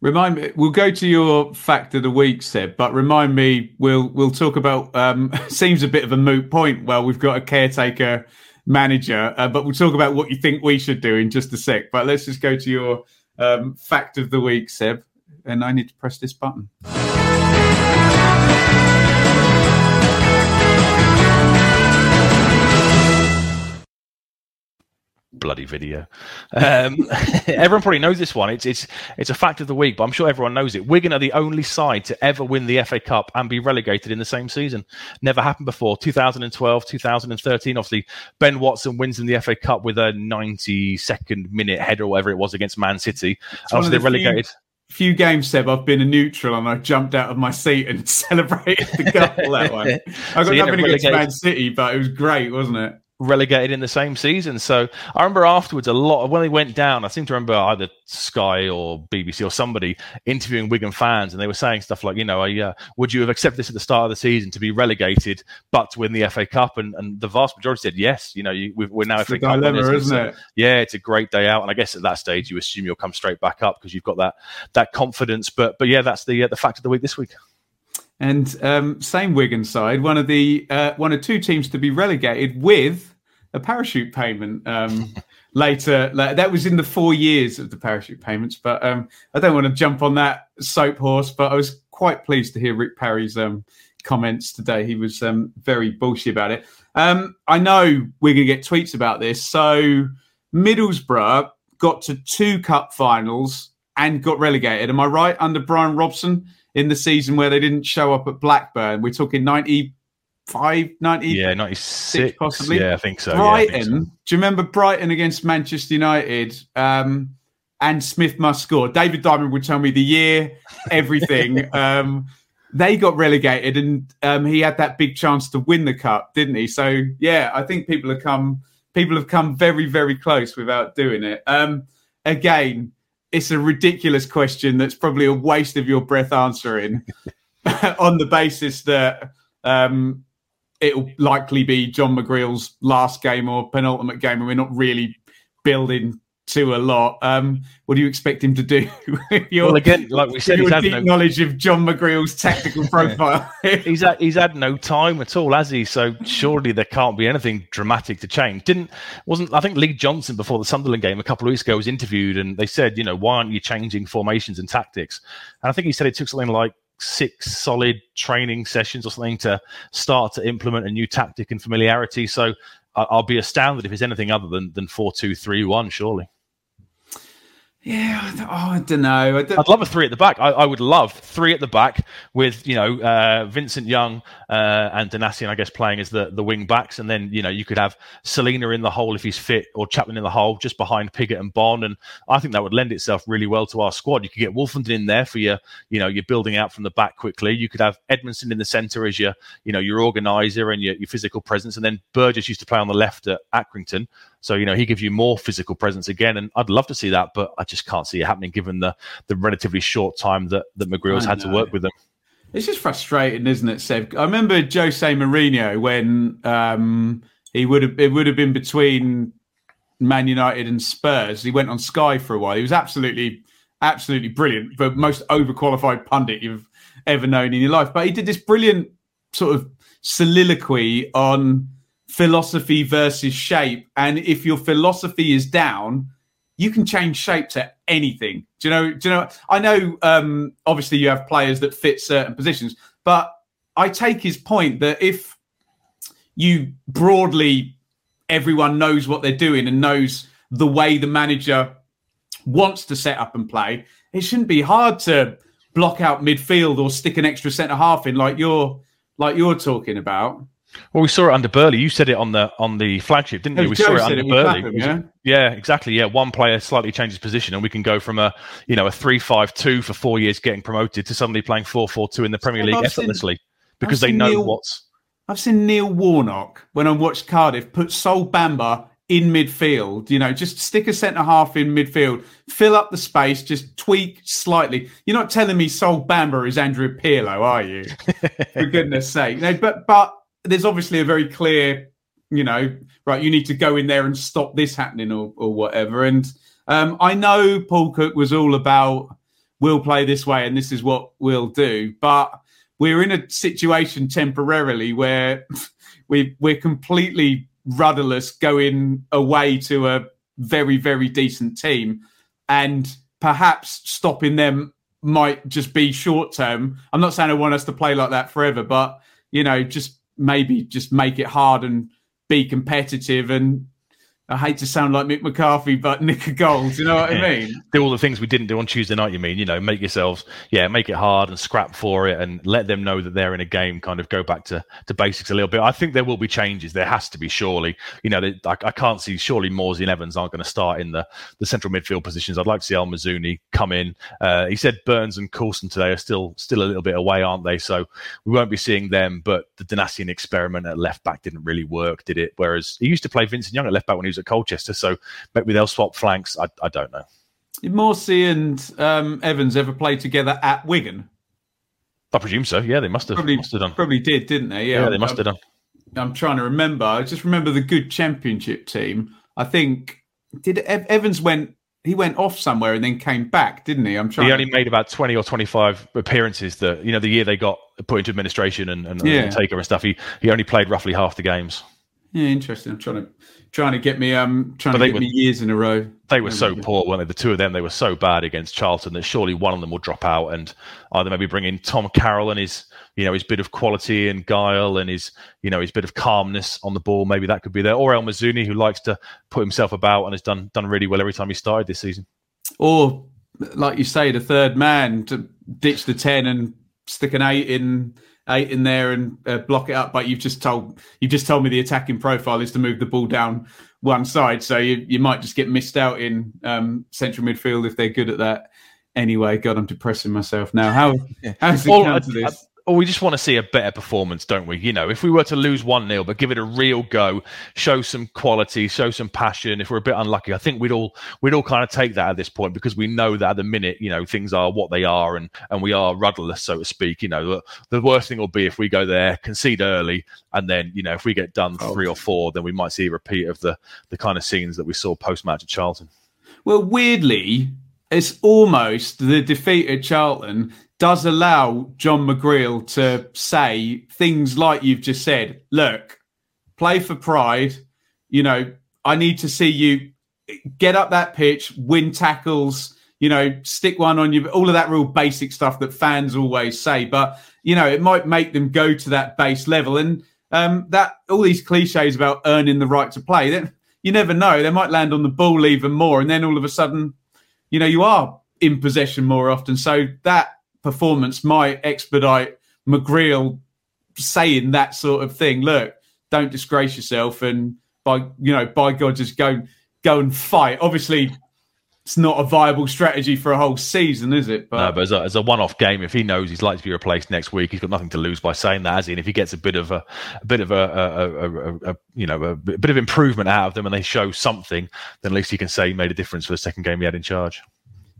Remind me, we'll go to your fact of the week, Seb, but remind me, we'll we'll talk about. Um, [LAUGHS] seems a bit of a moot point. Well, we've got a caretaker manager, uh, but we'll talk about what you think we should do in just a sec. But let's just go to your um, fact of the week, Seb, and I need to press this button. Bloody video. Um, [LAUGHS] everyone probably knows this one. It's it's it's a fact of the week, but I'm sure everyone knows it. Wigan are the only side to ever win the FA Cup and be relegated in the same season. Never happened before. 2012, 2013. Obviously, Ben Watson wins in the FA Cup with a 92nd minute header or whatever it was against Man City. It's obviously, they're relegated. Few- few games, Seb, I've been a neutral and I jumped out of my seat and [LAUGHS] celebrated the goal that one. [LAUGHS] I got so nothing against Man City, but it was great, wasn't it? Relegated in the same season. So I remember afterwards a lot of when they went down. I seem to remember either Sky or BBC or somebody interviewing Wigan fans, and they were saying stuff like, you know, uh, would you have accepted this at the start of the season to be relegated but to win the FA Cup? And, and the vast majority said yes. You know, you, we're now it's FA Cup dilemma, isn't it? Yeah, it's a great day out, and I guess at that stage you assume you'll come straight back up because you've got that that confidence. But but yeah, that's the uh, the fact of the week this week. And um, same Wigan side, one of the uh, one of two teams to be relegated with a parachute payment um, [LAUGHS] later. That was in the four years of the parachute payments, but um, I don't want to jump on that soap horse. But I was quite pleased to hear Rick Parry's um, comments today. He was um, very bullshit about it. Um, I know we're going to get tweets about this. So Middlesbrough got to two cup finals and got relegated. Am I right? Under Brian Robson in the season where they didn't show up at Blackburn. We're talking 90 95, 90, yeah, 96, possibly. Yeah, I think so. Brighton, yeah, so. do you remember Brighton against Manchester United? Um, and Smith must score. David Diamond would tell me the year, [LAUGHS] everything. um, they got relegated, and um, he had that big chance to win the cup, didn't he? So yeah, I think people have come, people have come very, very close without doing it. Um, again, it's a ridiculous question that's probably a waste of your breath answering [LAUGHS] on the basis that um, it'll likely be John McGreal's last game or penultimate game, and we're not really building to a lot. Um, what do you expect him to do? [LAUGHS] well, again, like we said, he's had no knowledge of John McGreal's tactical [LAUGHS] profile. he's had, he's had no time at all, has he? So surely there can't be anything dramatic to change. Didn't wasn't I think Lee Johnson before the Sunderland game a couple of weeks ago was interviewed and they said, you know, why aren't you changing formations and tactics? And I think he said it took something like six solid training sessions or something to start to implement a new tactic and familiarity. So I'll be astounded if it's anything other than than four two three one. Surely. Yeah, oh, I don't know. I would love a three at the back. I, I, would love three at the back with you know uh, Vincent Young uh, and Donacien, I guess, playing as the the wing backs, and then you know you could have Celina in the hole if he's fit, or Chapman in the hole just behind Pigott and Bond, and I think that would lend itself really well to our squad. You could get Woolfenden in there for your you know you're building out from the back quickly. You could have Edmundson in the centre as your you know your organizer and your, your physical presence, and then Burgess used to play on the left at Accrington. So, you know, he gives you more physical presence again. And I'd love to see that, but I just can't see it happening given the, the relatively short time that, that McGreal's had to work with them. It's just frustrating, isn't it, Seb? I remember Jose Mourinho when um, he would have it would have been between Man United and Spurs. He went on Sky for a while. He was absolutely, absolutely brilliant, the most overqualified pundit you've ever known in your life. But he did this brilliant sort of soliloquy on philosophy versus shape. And if your philosophy is down, you can change shape to anything. Do you know? Do you know? I know. Um, obviously, you have players that fit certain positions, but I take his point that if you broadly everyone knows what they're doing and knows the way the manager wants to set up and play, it shouldn't be hard to block out midfield or stick an extra centre half in like you're like you're talking about. Well, we saw it under Burley. You said it on the on the flagship, didn't you? We Joe saw it under it Burley. yeah? yeah, exactly. Yeah, one player slightly changes position, and we can go from a you know a three five two for four years getting promoted to suddenly playing four four two in the Premier League I've effortlessly seen, because they know Neil, what's. I've seen Neil Warnock when I watched Cardiff put Sol Bamba in midfield. You know, just stick a centre half in midfield, fill up the space, just tweak slightly. You're not telling me Sol Bamba is Andrea Pirlo, are you? [LAUGHS] For goodness' sake, no. But but there's obviously a very clear, you know, right, you need to go in there and stop this happening or, or whatever. And um, I know Paul Cook was all about we'll play this way and this is what we'll do, but we're in a situation temporarily where [LAUGHS] we we're completely rudderless going away to a very very decent team and perhaps stopping them might just be short term i'm not saying i want us to play like that forever but you know just maybe just make it hard and be competitive. And I hate to sound like Mick McCarthy, but [LAUGHS] nick a goal. Do you know what I mean? do all the things we didn't do on Tuesday night. You mean, you know, make yourselves, yeah, make it hard and scrap for it, and let them know that they're in a game. Kind of go back to, to basics a little bit. I think there will be changes. There has to be, surely. You know, I, I can't see surely Morsy and Evans aren't going to start in the the central midfield positions. I'd like to see El Mizouni come in. Uh, he said Burns and Coulson today are still still a little bit away, aren't they? So we won't be seeing them. But the Donacien experiment at left back didn't really work, did it? Whereas he used to play Vincent Young at left back when he was at Colchester. So maybe they'll swap flanks. I, I don't know. Did Morsy and um, Evans ever play together at Wigan? I presume so. Yeah, they must have. Probably, must have done. Probably did, didn't they? Yeah, yeah they must have done. I'm trying to remember. I just remember the good championship team. I think did Evans went he went off somewhere and then came back, didn't he? I'm trying. He only made about twenty or twenty five appearances. That you know, the year they got put into administration and, and, yeah. and taker and stuff. He he only played roughly half the games. Yeah, interesting. I'm trying to trying to get me um trying but to get were, me years in a row. They were so poor, weren't they? The two of them, they were so bad against Charlton that surely one of them will drop out and either maybe bring in Tom Carroll and his you know his bit of quality and guile and his you know his bit of calmness on the ball. Maybe that could be there. Or El Mizouni, who likes to put himself about and has done done really well every time he started this season. Or like you say, the third man to ditch the ten and stick an eight in eight in there and uh, block it up. But you've just told you've just told me the attacking profile is to move the ball down one side, so you you might just get missed out in um, central midfield if they're good at that. Anyway, God, I'm depressing myself now. How [LAUGHS] how's it well, come to this? Well, we just want to see a better performance, don't we? You know, if we were to lose 1 0, but give it a real go, show some quality, show some passion. If we're a bit unlucky, I think we'd all we'd all kind of take that at this point because we know that at the minute, you know, things are what they are and, and we are rudderless, so to speak. You know, the, the worst thing will be if we go there, concede early, and then, you know, if we get done oh. three or four, then we might see a repeat of the, the kind of scenes that we saw post match at Charlton. Well, weirdly, it's almost the defeat at Charlton does allow John McGreal to say things like you've just said. Look, play for pride. You know, I need to see you get up that pitch, win tackles, you know, stick one on you, all of that real basic stuff that fans always say. But, you know, it might make them go to that base level. And um, that all these cliches about earning the right to play, then you never know. They might land on the ball even more. And then all of a sudden, you know, you are in possession more often. So that performance might expedite McGreal saying that sort of thing. Look, don't disgrace yourself, and by you know, by God, just go go and fight. Obviously, it's not a viable strategy for a whole season, is it? But, no, but as a, as a, one-off game, if he knows he's likely to be replaced next week, he's got nothing to lose by saying that, has he? And if he gets a bit of a, a bit of a, a, a, you know, a bit of improvement out of them, and they show something, then at least he can say he made a difference for the second game he had in charge.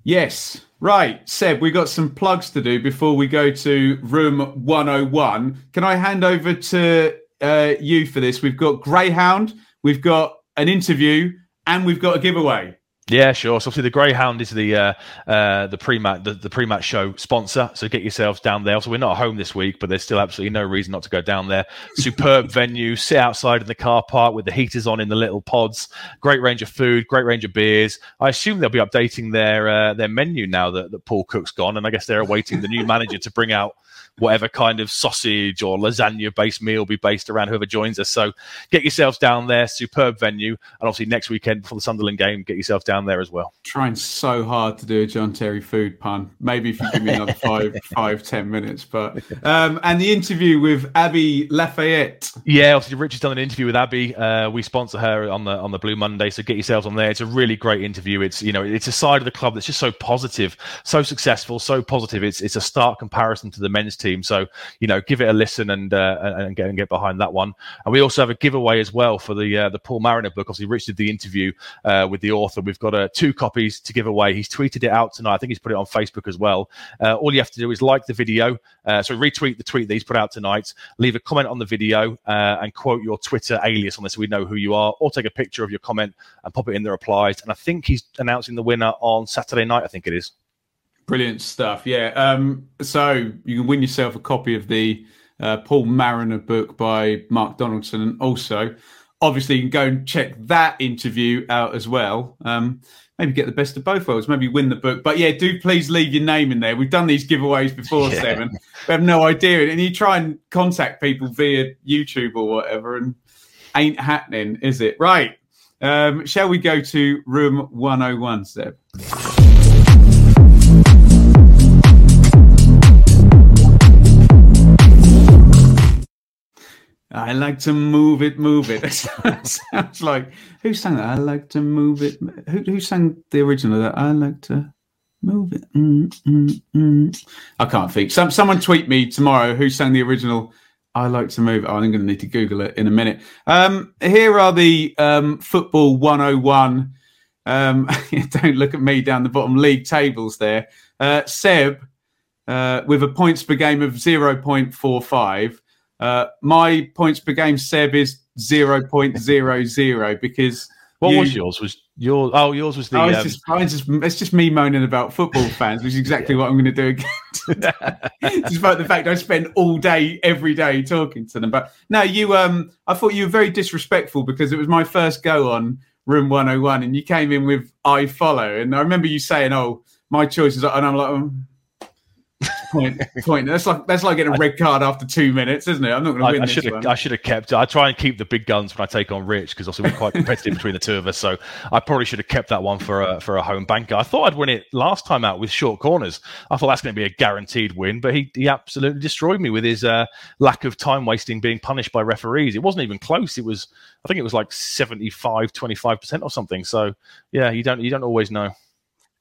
Yes. Right, Seb, we've got some plugs to do before we go to room 101. Can I hand over to uh, you for this? We've got Greyhound, we've got an interview, and we've got a giveaway. Yeah, sure. So obviously the Greyhound is the uh, uh, the pre-match the, the pre-match show sponsor. So get yourselves down there. So we're not home this week, but there's still absolutely no reason not to go down there. Superb [LAUGHS] venue. Sit outside in the car park with the heaters on in the little pods. Great range of food. Great range of beers. I assume they'll be updating their uh, their menu now that, that Paul Cook's gone, and I guess they're awaiting the new manager to bring out whatever kind of sausage or lasagna based meal be based around whoever joins us. So get yourselves down there, superb venue. And obviously next weekend before the Sunderland game, get yourself down there as well. Trying so hard to do a John Terry food pun. Maybe if you give me another five, [LAUGHS] five, ten minutes. But um, and the interview with Abbie Lafayette. Yeah, obviously Richard's done an interview with Abby. Uh, we sponsor her on the on the Blue Monday, so get yourselves on there. It's a really great interview. It's you know it's a side of the club that's just so positive, so successful, so positive. It's it's a stark comparison to the men's team. So you know, give it a listen and uh, and get and get behind that one. And we also have a giveaway as well for the uh, the Paul Mariner book. Obviously, Rich did the interview uh, with the author. We've got uh, two copies to give away. He's tweeted it out tonight. I think he's put it on Facebook as well. Uh, all you have to do is like the video. Uh, so retweet the tweet that he's put out tonight. Leave a comment on the video and quote your Twitter alias on this so we know who you are, or take a picture of your comment and pop it in the replies. And I think he's announcing the winner on Saturday night. I think it is. Brilliant stuff. Yeah. Um, so you can win yourself a copy of the uh, Paul Mariner book by Mark Donaldson. And also, obviously, you can go and check that interview out as well. Um, maybe get the best of both worlds, maybe win the book. But yeah, do please leave your name in there. We've done these giveaways before, yeah. Seven. We have no idea. And you try and contact people via YouTube or whatever, and ain't happening, is it? Right. Um, shall we go to room 101, Seb? I like to move it, move it. [LAUGHS] it sounds like who sang that? I like to move it. Who, who sang the original of that? I like to move it. Mm, mm, mm. I can't think. Some someone tweet me tomorrow who sang the original. I like to move. Oh, I'm going to need to Google it in a minute. Um, here are the um, football 101. Um, [LAUGHS] don't look at me down the bottom league tables there. Uh, Seb uh, with a points per game of 0.45. Uh, my points per game, Seb, is 0.00 because. What you, was yours? Was your oh yours was the oh, it's, um, just, mine's just, it's just me moaning about football [LAUGHS] fans, which is exactly what I'm going to do again. Today. [LAUGHS] Despite the fact I spend all day, every day talking to them. But no, you um I thought you were very disrespectful because it was my first go on room 101 and you came in with I follow. And I remember you saying, Oh, my choice is and I'm like, um, point, point. That's like that's like getting a red card after two minutes, isn't it? I'm not going to win I, should have. I should have kept. I try and keep the big guns when I take on Rich because also we're quite competitive between the two of us. So I probably should have kept that one for a for a home banker. I thought I'd win it last time out with short corners. I thought that's going to be a guaranteed win, but he he absolutely destroyed me with his uh, lack of time wasting, being punished by referees. It wasn't even close. It was I think it was like 75, 25 percent or something. So yeah, you don't you don't always know.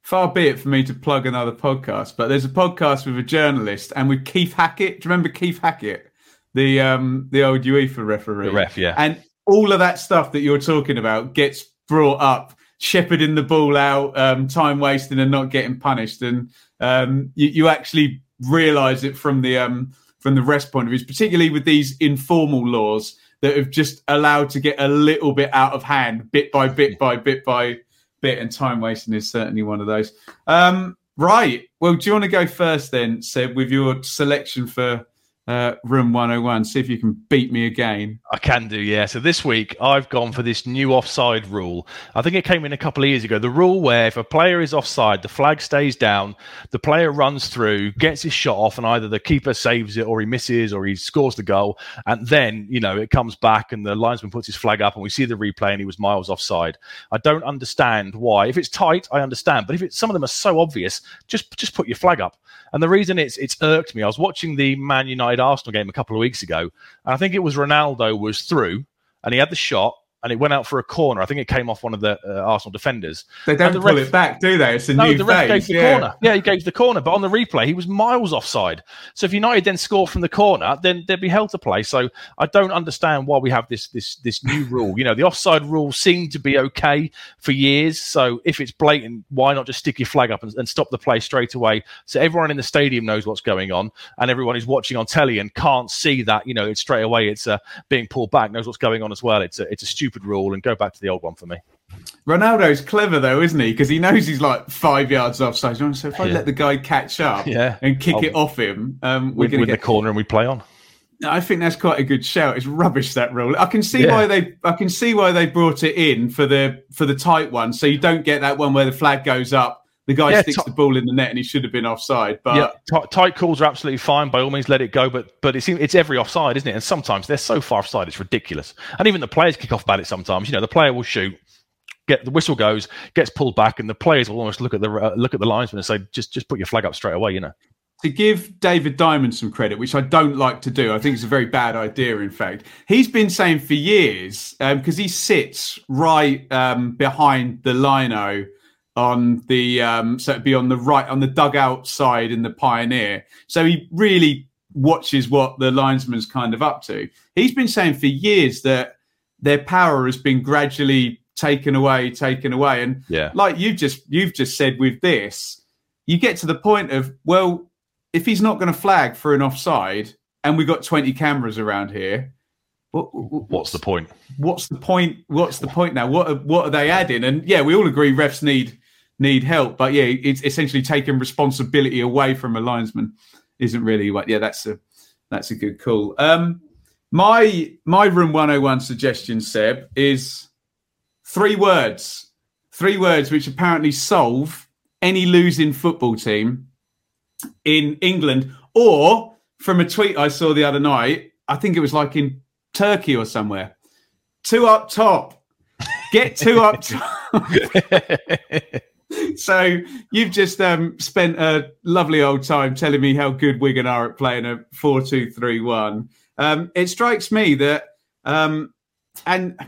Far be it for me to plug another podcast, but there's a podcast with a journalist and with Keith Hackett. Do you remember Keith Hackett, the um the old UEFA referee? The ref, yeah. And all of that stuff that you're talking about gets brought up, shepherding the ball out, um, time wasting and not getting punished, and um, you, you actually realise it from the um from the rest point of view, particularly with these informal laws that have just allowed to get a little bit out of hand, bit by bit by bit by bit, and time wasting is certainly one of those. Um, right. Well, do you want to go first then, Seb, with your selection for uh, Room 101? See if you can beat me again. I can do, yeah. So this week I've gone for this new offside rule. I think it came in a couple of years ago. The rule where if a player is offside, the flag stays down, the player runs through, gets his shot off, and either the keeper saves it or he misses or he scores the goal. And then, you know, it comes back and the linesman puts his flag up and we see the replay and he was miles offside. I don't understand why. If it's tight, I understand. But if it's some of them are so obvious, just just put your flag up. And the reason it's it's irked me, I was watching the Man United Arsenal game a couple of weeks ago, and I think it was Ronaldo was through and he had the shot and it went out for a corner. I think it came off one of the uh, Arsenal defenders. They don't the pull ref- it back, do they? It's a No, new the ref phase. gave the yeah. corner. Yeah, he gave the corner, but on the replay, he was miles offside. So if United then score from the corner, then they'd be held to play. So I don't understand why we have this this this new rule. You know, the offside rule seemed to be okay for years. So if it's blatant, why not just stick your flag up and, and stop the play straight away? So everyone in the stadium knows what's going on, and everyone who's watching on telly and can't see that, you know, it's straight away it's uh, being pulled back knows what's going on as well. It's a it's a stupid rule, and go back to the old one for me. Ronaldo's clever though, isn't he? Because he knows he's like five yards offside. So if I Yeah. let the guy catch up Yeah. and kick I'll- it off him, um, we're With, going to the get. corner and we play on. I think that's quite a good shout. It's rubbish that rule. I can see Yeah. why they. I can see why they brought it in for the for the tight one, so you don't get that one where the flag goes up. The guy Yeah, sticks ti- the ball in the net and he should have been offside. But yeah, t- tight calls are absolutely fine. By all means, let it go. But but it's it's every offside, isn't it? And sometimes they're so far offside, it's ridiculous. And even the players kick off about it sometimes. You know, the player will shoot, get the whistle goes, gets pulled back, and the players will almost look at the uh, look at the linesman and say, just just put your flag up straight away. You know. to give David Diamond some credit, which I don't like to do, I think it's a very bad idea. In fact, he's been saying for years because he sits right um, behind the lino on the um, so it'd be on the right on the dugout side in the Pioneer. So he really watches what the linesman's kind of up to. He's been saying for years that their power has been gradually taken away, taken away, and Yeah. like you just you've just said with this, you get to the point of well, if he's not going to flag for an offside, and we've got twenty cameras around here, what, What's the point? what's the point? What's the point now? What are, what are they adding? And yeah, we all agree refs need need help, but yeah, it's essentially taking responsibility away from a linesman. Isn't really what? Yeah, that's a that's a good call. Um, my my room one hundred one suggestion, Seb, is three words. Three words which apparently solve any losing football team in England, or from a tweet I saw the other night. I think it was like in Turkey or somewhere. Two up top. get two up [LAUGHS] top. [LAUGHS] [LAUGHS] so you've just um, spent a lovely old time telling me how good Wigan are at playing a four-two-three-one. Um, it strikes me that, um, and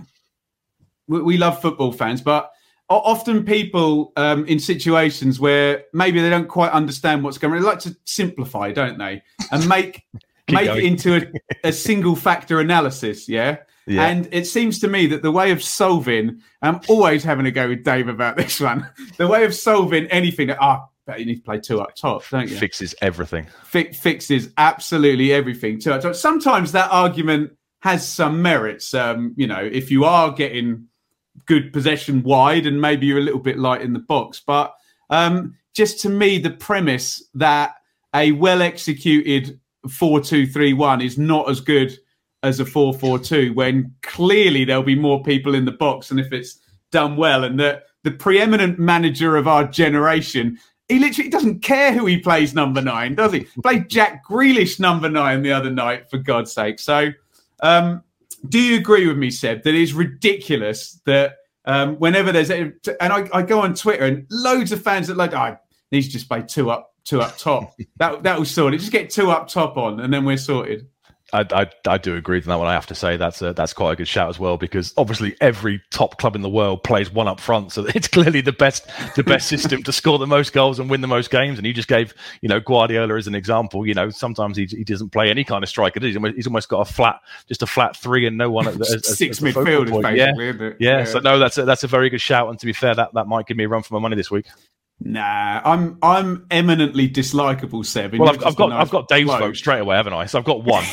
we, we, love football fans, but often people um, in situations where maybe they don't quite understand what's going on, they like to simplify, don't they, and make [LAUGHS] make going. it into a, a single factor analysis. Yeah. Yeah. And it seems to me that the way of solving, I'm always having to go with Dave about this one. [LAUGHS] The way of solving anything, ah, oh, you need to play two up top, don't you? Fixes everything. Fi- fixes absolutely everything. Two up top. Sometimes that argument has some merits. Um, you know, if you are getting good possession wide and maybe you're a little bit light in the box, but um, just to me, the premise that a well executed four-two-three-one is not as good as a 4-4-2 when clearly there'll be more people in the box and if it's done well and the the preeminent manager of our generation he literally doesn't care who he plays number nine does he? [LAUGHS] Played jack grealish number nine the other night for god's sake. So um, do you agree with me seb that it's ridiculous that um, whenever there's a, and I, I, go on twitter and loads of fans that like oh, needs to just play two up two up top. [LAUGHS] That that will sort it just get two up top on and then we're sorted I, I, I, do agree with that one. I have to say that's a, that's quite a good shout as well because obviously every top club in the world plays one up front, so [LAUGHS] it's clearly the best the best system to score the most goals and win the most games. And you just gave you know Guardiola as an example. You know sometimes he, he doesn't play any kind of striker. He's almost, he's almost got a flat just a flat three and no one at the as, six midfielders basically. Yeah. yeah, yeah. So no, that's a, that's a very good shout. And to be fair, that that might give me a run for my money this week. Nah, I'm I'm eminently dislikable, Seb. Well, I've, I've got I've got Dave's vote straight away, haven't I? So I've got one.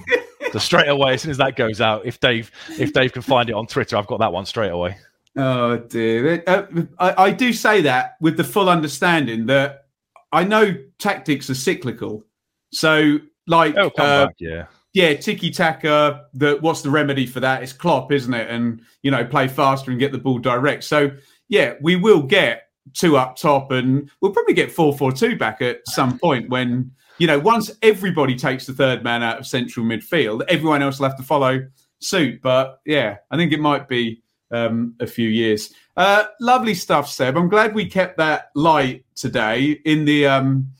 [LAUGHS] so straight away, as soon as that goes out, if Dave if Dave can find it on Twitter, I've got that one straight away. Oh dear, uh, I, I do say that with the full understanding that I know tactics are cyclical. So, like, uh, back, yeah, yeah, tiki taka. The what's the remedy for that? It's Klopp, isn't it? And you know, play faster and get the ball direct. So, yeah, we will get two up top, and we'll probably get four four two back at some point when you know once everybody takes the third man out of central midfield, everyone else will have to follow suit. But yeah, I think it might be um, a few years. Uh, lovely stuff, Seb. I'm glad we kept that light today in the um,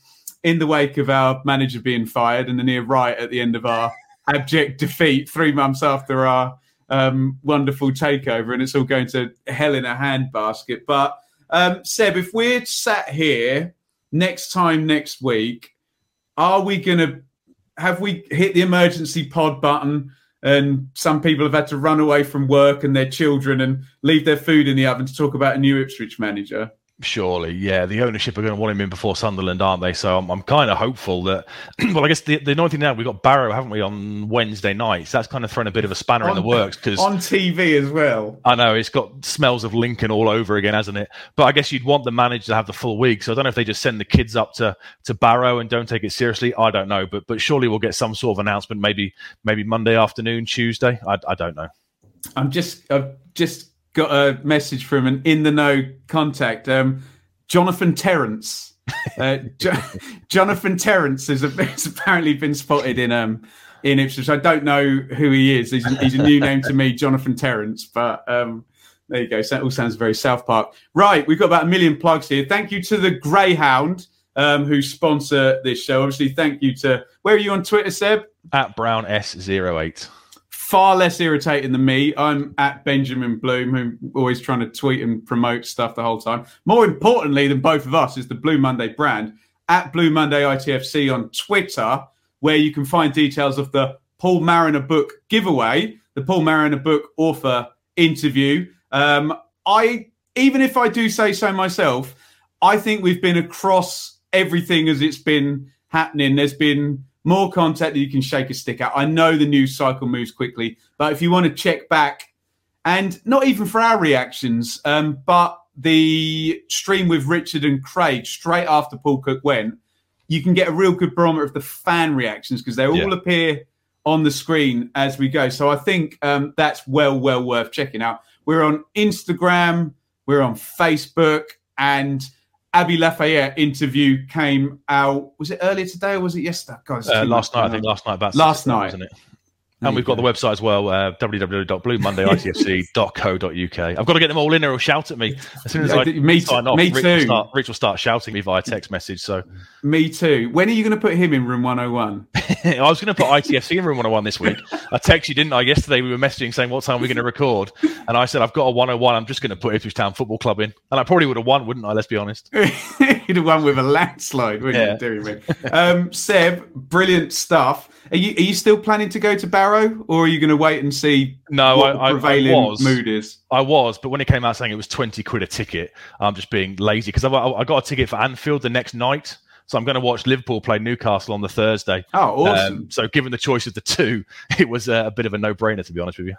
in the wake of our manager being fired and the near right at the end of our abject defeat three months after our um, wonderful takeover, and it's all going to hell in a handbasket. But um, Seb, if we're sat here next time next week, are we going to have we hit the emergency pod button? And some people have had to run away from work and their children and leave their food in the oven to talk about a new Ipswich manager. Surely, yeah. The ownership are going to want him in before Sunderland, aren't they? So I'm, I'm kind of hopeful that. [CLEARS THROAT] well, I guess the the annoying thing now we've got Barrow, haven't we, on Wednesday nights? That's kind of thrown a bit of a spanner on, in the works because on TV as well. I know it's got smells of Lincoln all over again, hasn't it? But I guess you'd want the manager to have the full week. So I don't know if they just send the kids up to to Barrow and don't take it seriously. I don't know, but but surely we'll get some sort of announcement, maybe maybe Monday afternoon, Tuesday. I, I don't know. I'm just I've just got a message from an in the know contact. Um, Jonathan Terrence. Uh, [LAUGHS] jo- Jonathan Terrence has, [LAUGHS] has, apparently been spotted in um in Ipswich. I don't know who he is. He's, he's a new name to me, Jonathan Terrence. But um, there you go. So that all sounds very South Park. Right, we've got about a million plugs here. Thank you to the Greyhound um, who sponsor this show. Obviously, thank you to where are you on Twitter, Seb? At Brown S08 far less irritating than me. I'm at Benjamin Bloom, who always trying to tweet and promote stuff the whole time. More importantly than both of us is the Blue Monday brand at Blue Monday ITFC on Twitter, where you can find details of the Paul Mariner book giveaway, the Paul Mariner book author interview. Um, I even if I do say so myself, I think we've been across everything as it's been happening. There's been more content that you can shake a stick at. I know the news cycle moves quickly, but if you want to check back, and not even for our reactions, um, but the stream with Richard and Craig straight after Paul Cook went, you can get a real good barometer of the fan reactions because they all yeah. appear on the screen as we go. So I think um, that's well, well worth checking out. We're on Instagram, we're on Facebook, and Abbie Lafayette interview came out. Was it earlier today or was it yesterday? God, uh, last night, I think. Last night, about last night, wasn't it? And we've got the website as well, uh, www.bluemondayitfc.co.uk. I've got to get them all in there or shout at me. As soon as I me sign too- off, me Rich, too. Will start, Rich will start shouting me via text message. So Me too. When are you going to put him in room 101? [LAUGHS] I was going to put ITFC in room 101 this week. I texted you, didn't I? Yesterday we were messaging saying, what time are we going to record? And I said, I've got a 101. I'm just going to put Ipswich Town Football Club in. And I probably would have won, wouldn't I? Let's be honest. [LAUGHS] You'd have won with a landslide, wouldn't Yeah. you? Um, Seb, brilliant stuff. Are you are you still planning to go to Barrow, or are you going to wait and see No, what I- I- I the prevailing was. mood is? I was, but when it came out saying it was 20 quid a ticket, I'm just being lazy because I, I got a ticket for Anfield the next night. So I'm going to watch Liverpool play Newcastle on the Thursday. Oh, awesome! Um, so given the choice of the two, [LAUGHS] it was uh, a bit of a no-brainer, to be honest with you.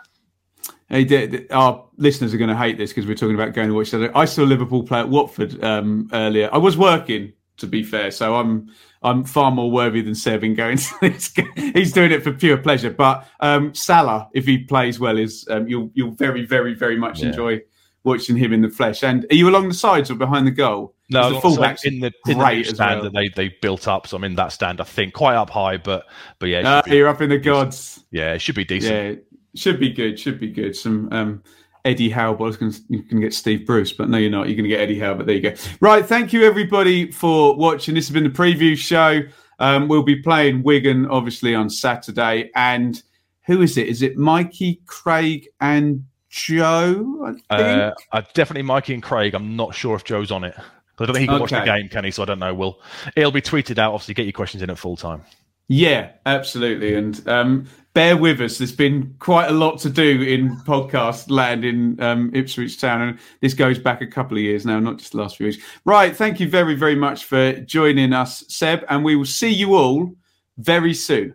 Hey, d- d- our listeners are going to hate this because we're talking about going to watch. I saw Liverpool play at Watford um, earlier. I was working, to be fair, so I'm I'm far more worthy than Seb in going [LAUGHS] to this. game. He's doing it for pure pleasure. But um, Salah, if he plays well, is um, you'll you'll very very very much Yeah. enjoy watching him in the flesh. And are you along the sides or behind the goal? No, the so fullbacks in the, in great as stand well. that they, they built up. So I'm in that stand, I think, quite up high, but but yeah, Uh, be, you're up in the gods. yeah, it should be decent. Yeah, should be good. Should be good. Some um, Eddie Howe. but I was going to you can get Steve Bruce, but no, you're not. You're going to get Eddie Howe. But there you go. Right. Thank you everybody for watching. This has been the preview show. Um, we'll be playing Wigan obviously on Saturday. And who is it? Is it Mikey, Craig, and Joe? I think. Uh, uh, definitely Mikey and Craig. I'm not sure if Joe's on it. But I don't think he can watch the game, can he? So I don't know. We'll it'll be tweeted out. Obviously, get your questions in at full time. Yeah, absolutely. And um, bear with us. There's been quite a lot to do in podcast land in um, Ipswich Town. And this goes back a couple of years now, not just the last few weeks. Right. Thank you very, very much for joining us, Seb. And we will see you all very soon.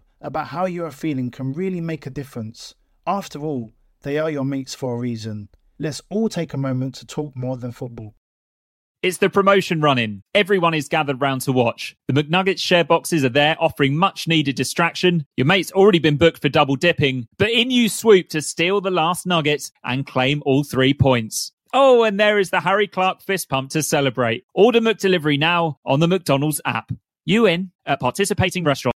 about how you are feeling can really make a difference. After all, they are your mates for a reason. Let's all take a moment to talk more than football. It's the promotion running. Everyone is gathered round to watch. The McNuggets share boxes are there offering much needed distraction. Your mate's already been booked for double dipping, but in you swoop to steal the last nugget and claim all three points. Oh, and there is the Harry Clark fist pump to celebrate. Order McDelivery now on the McDonald's app. You in at participating restaurants.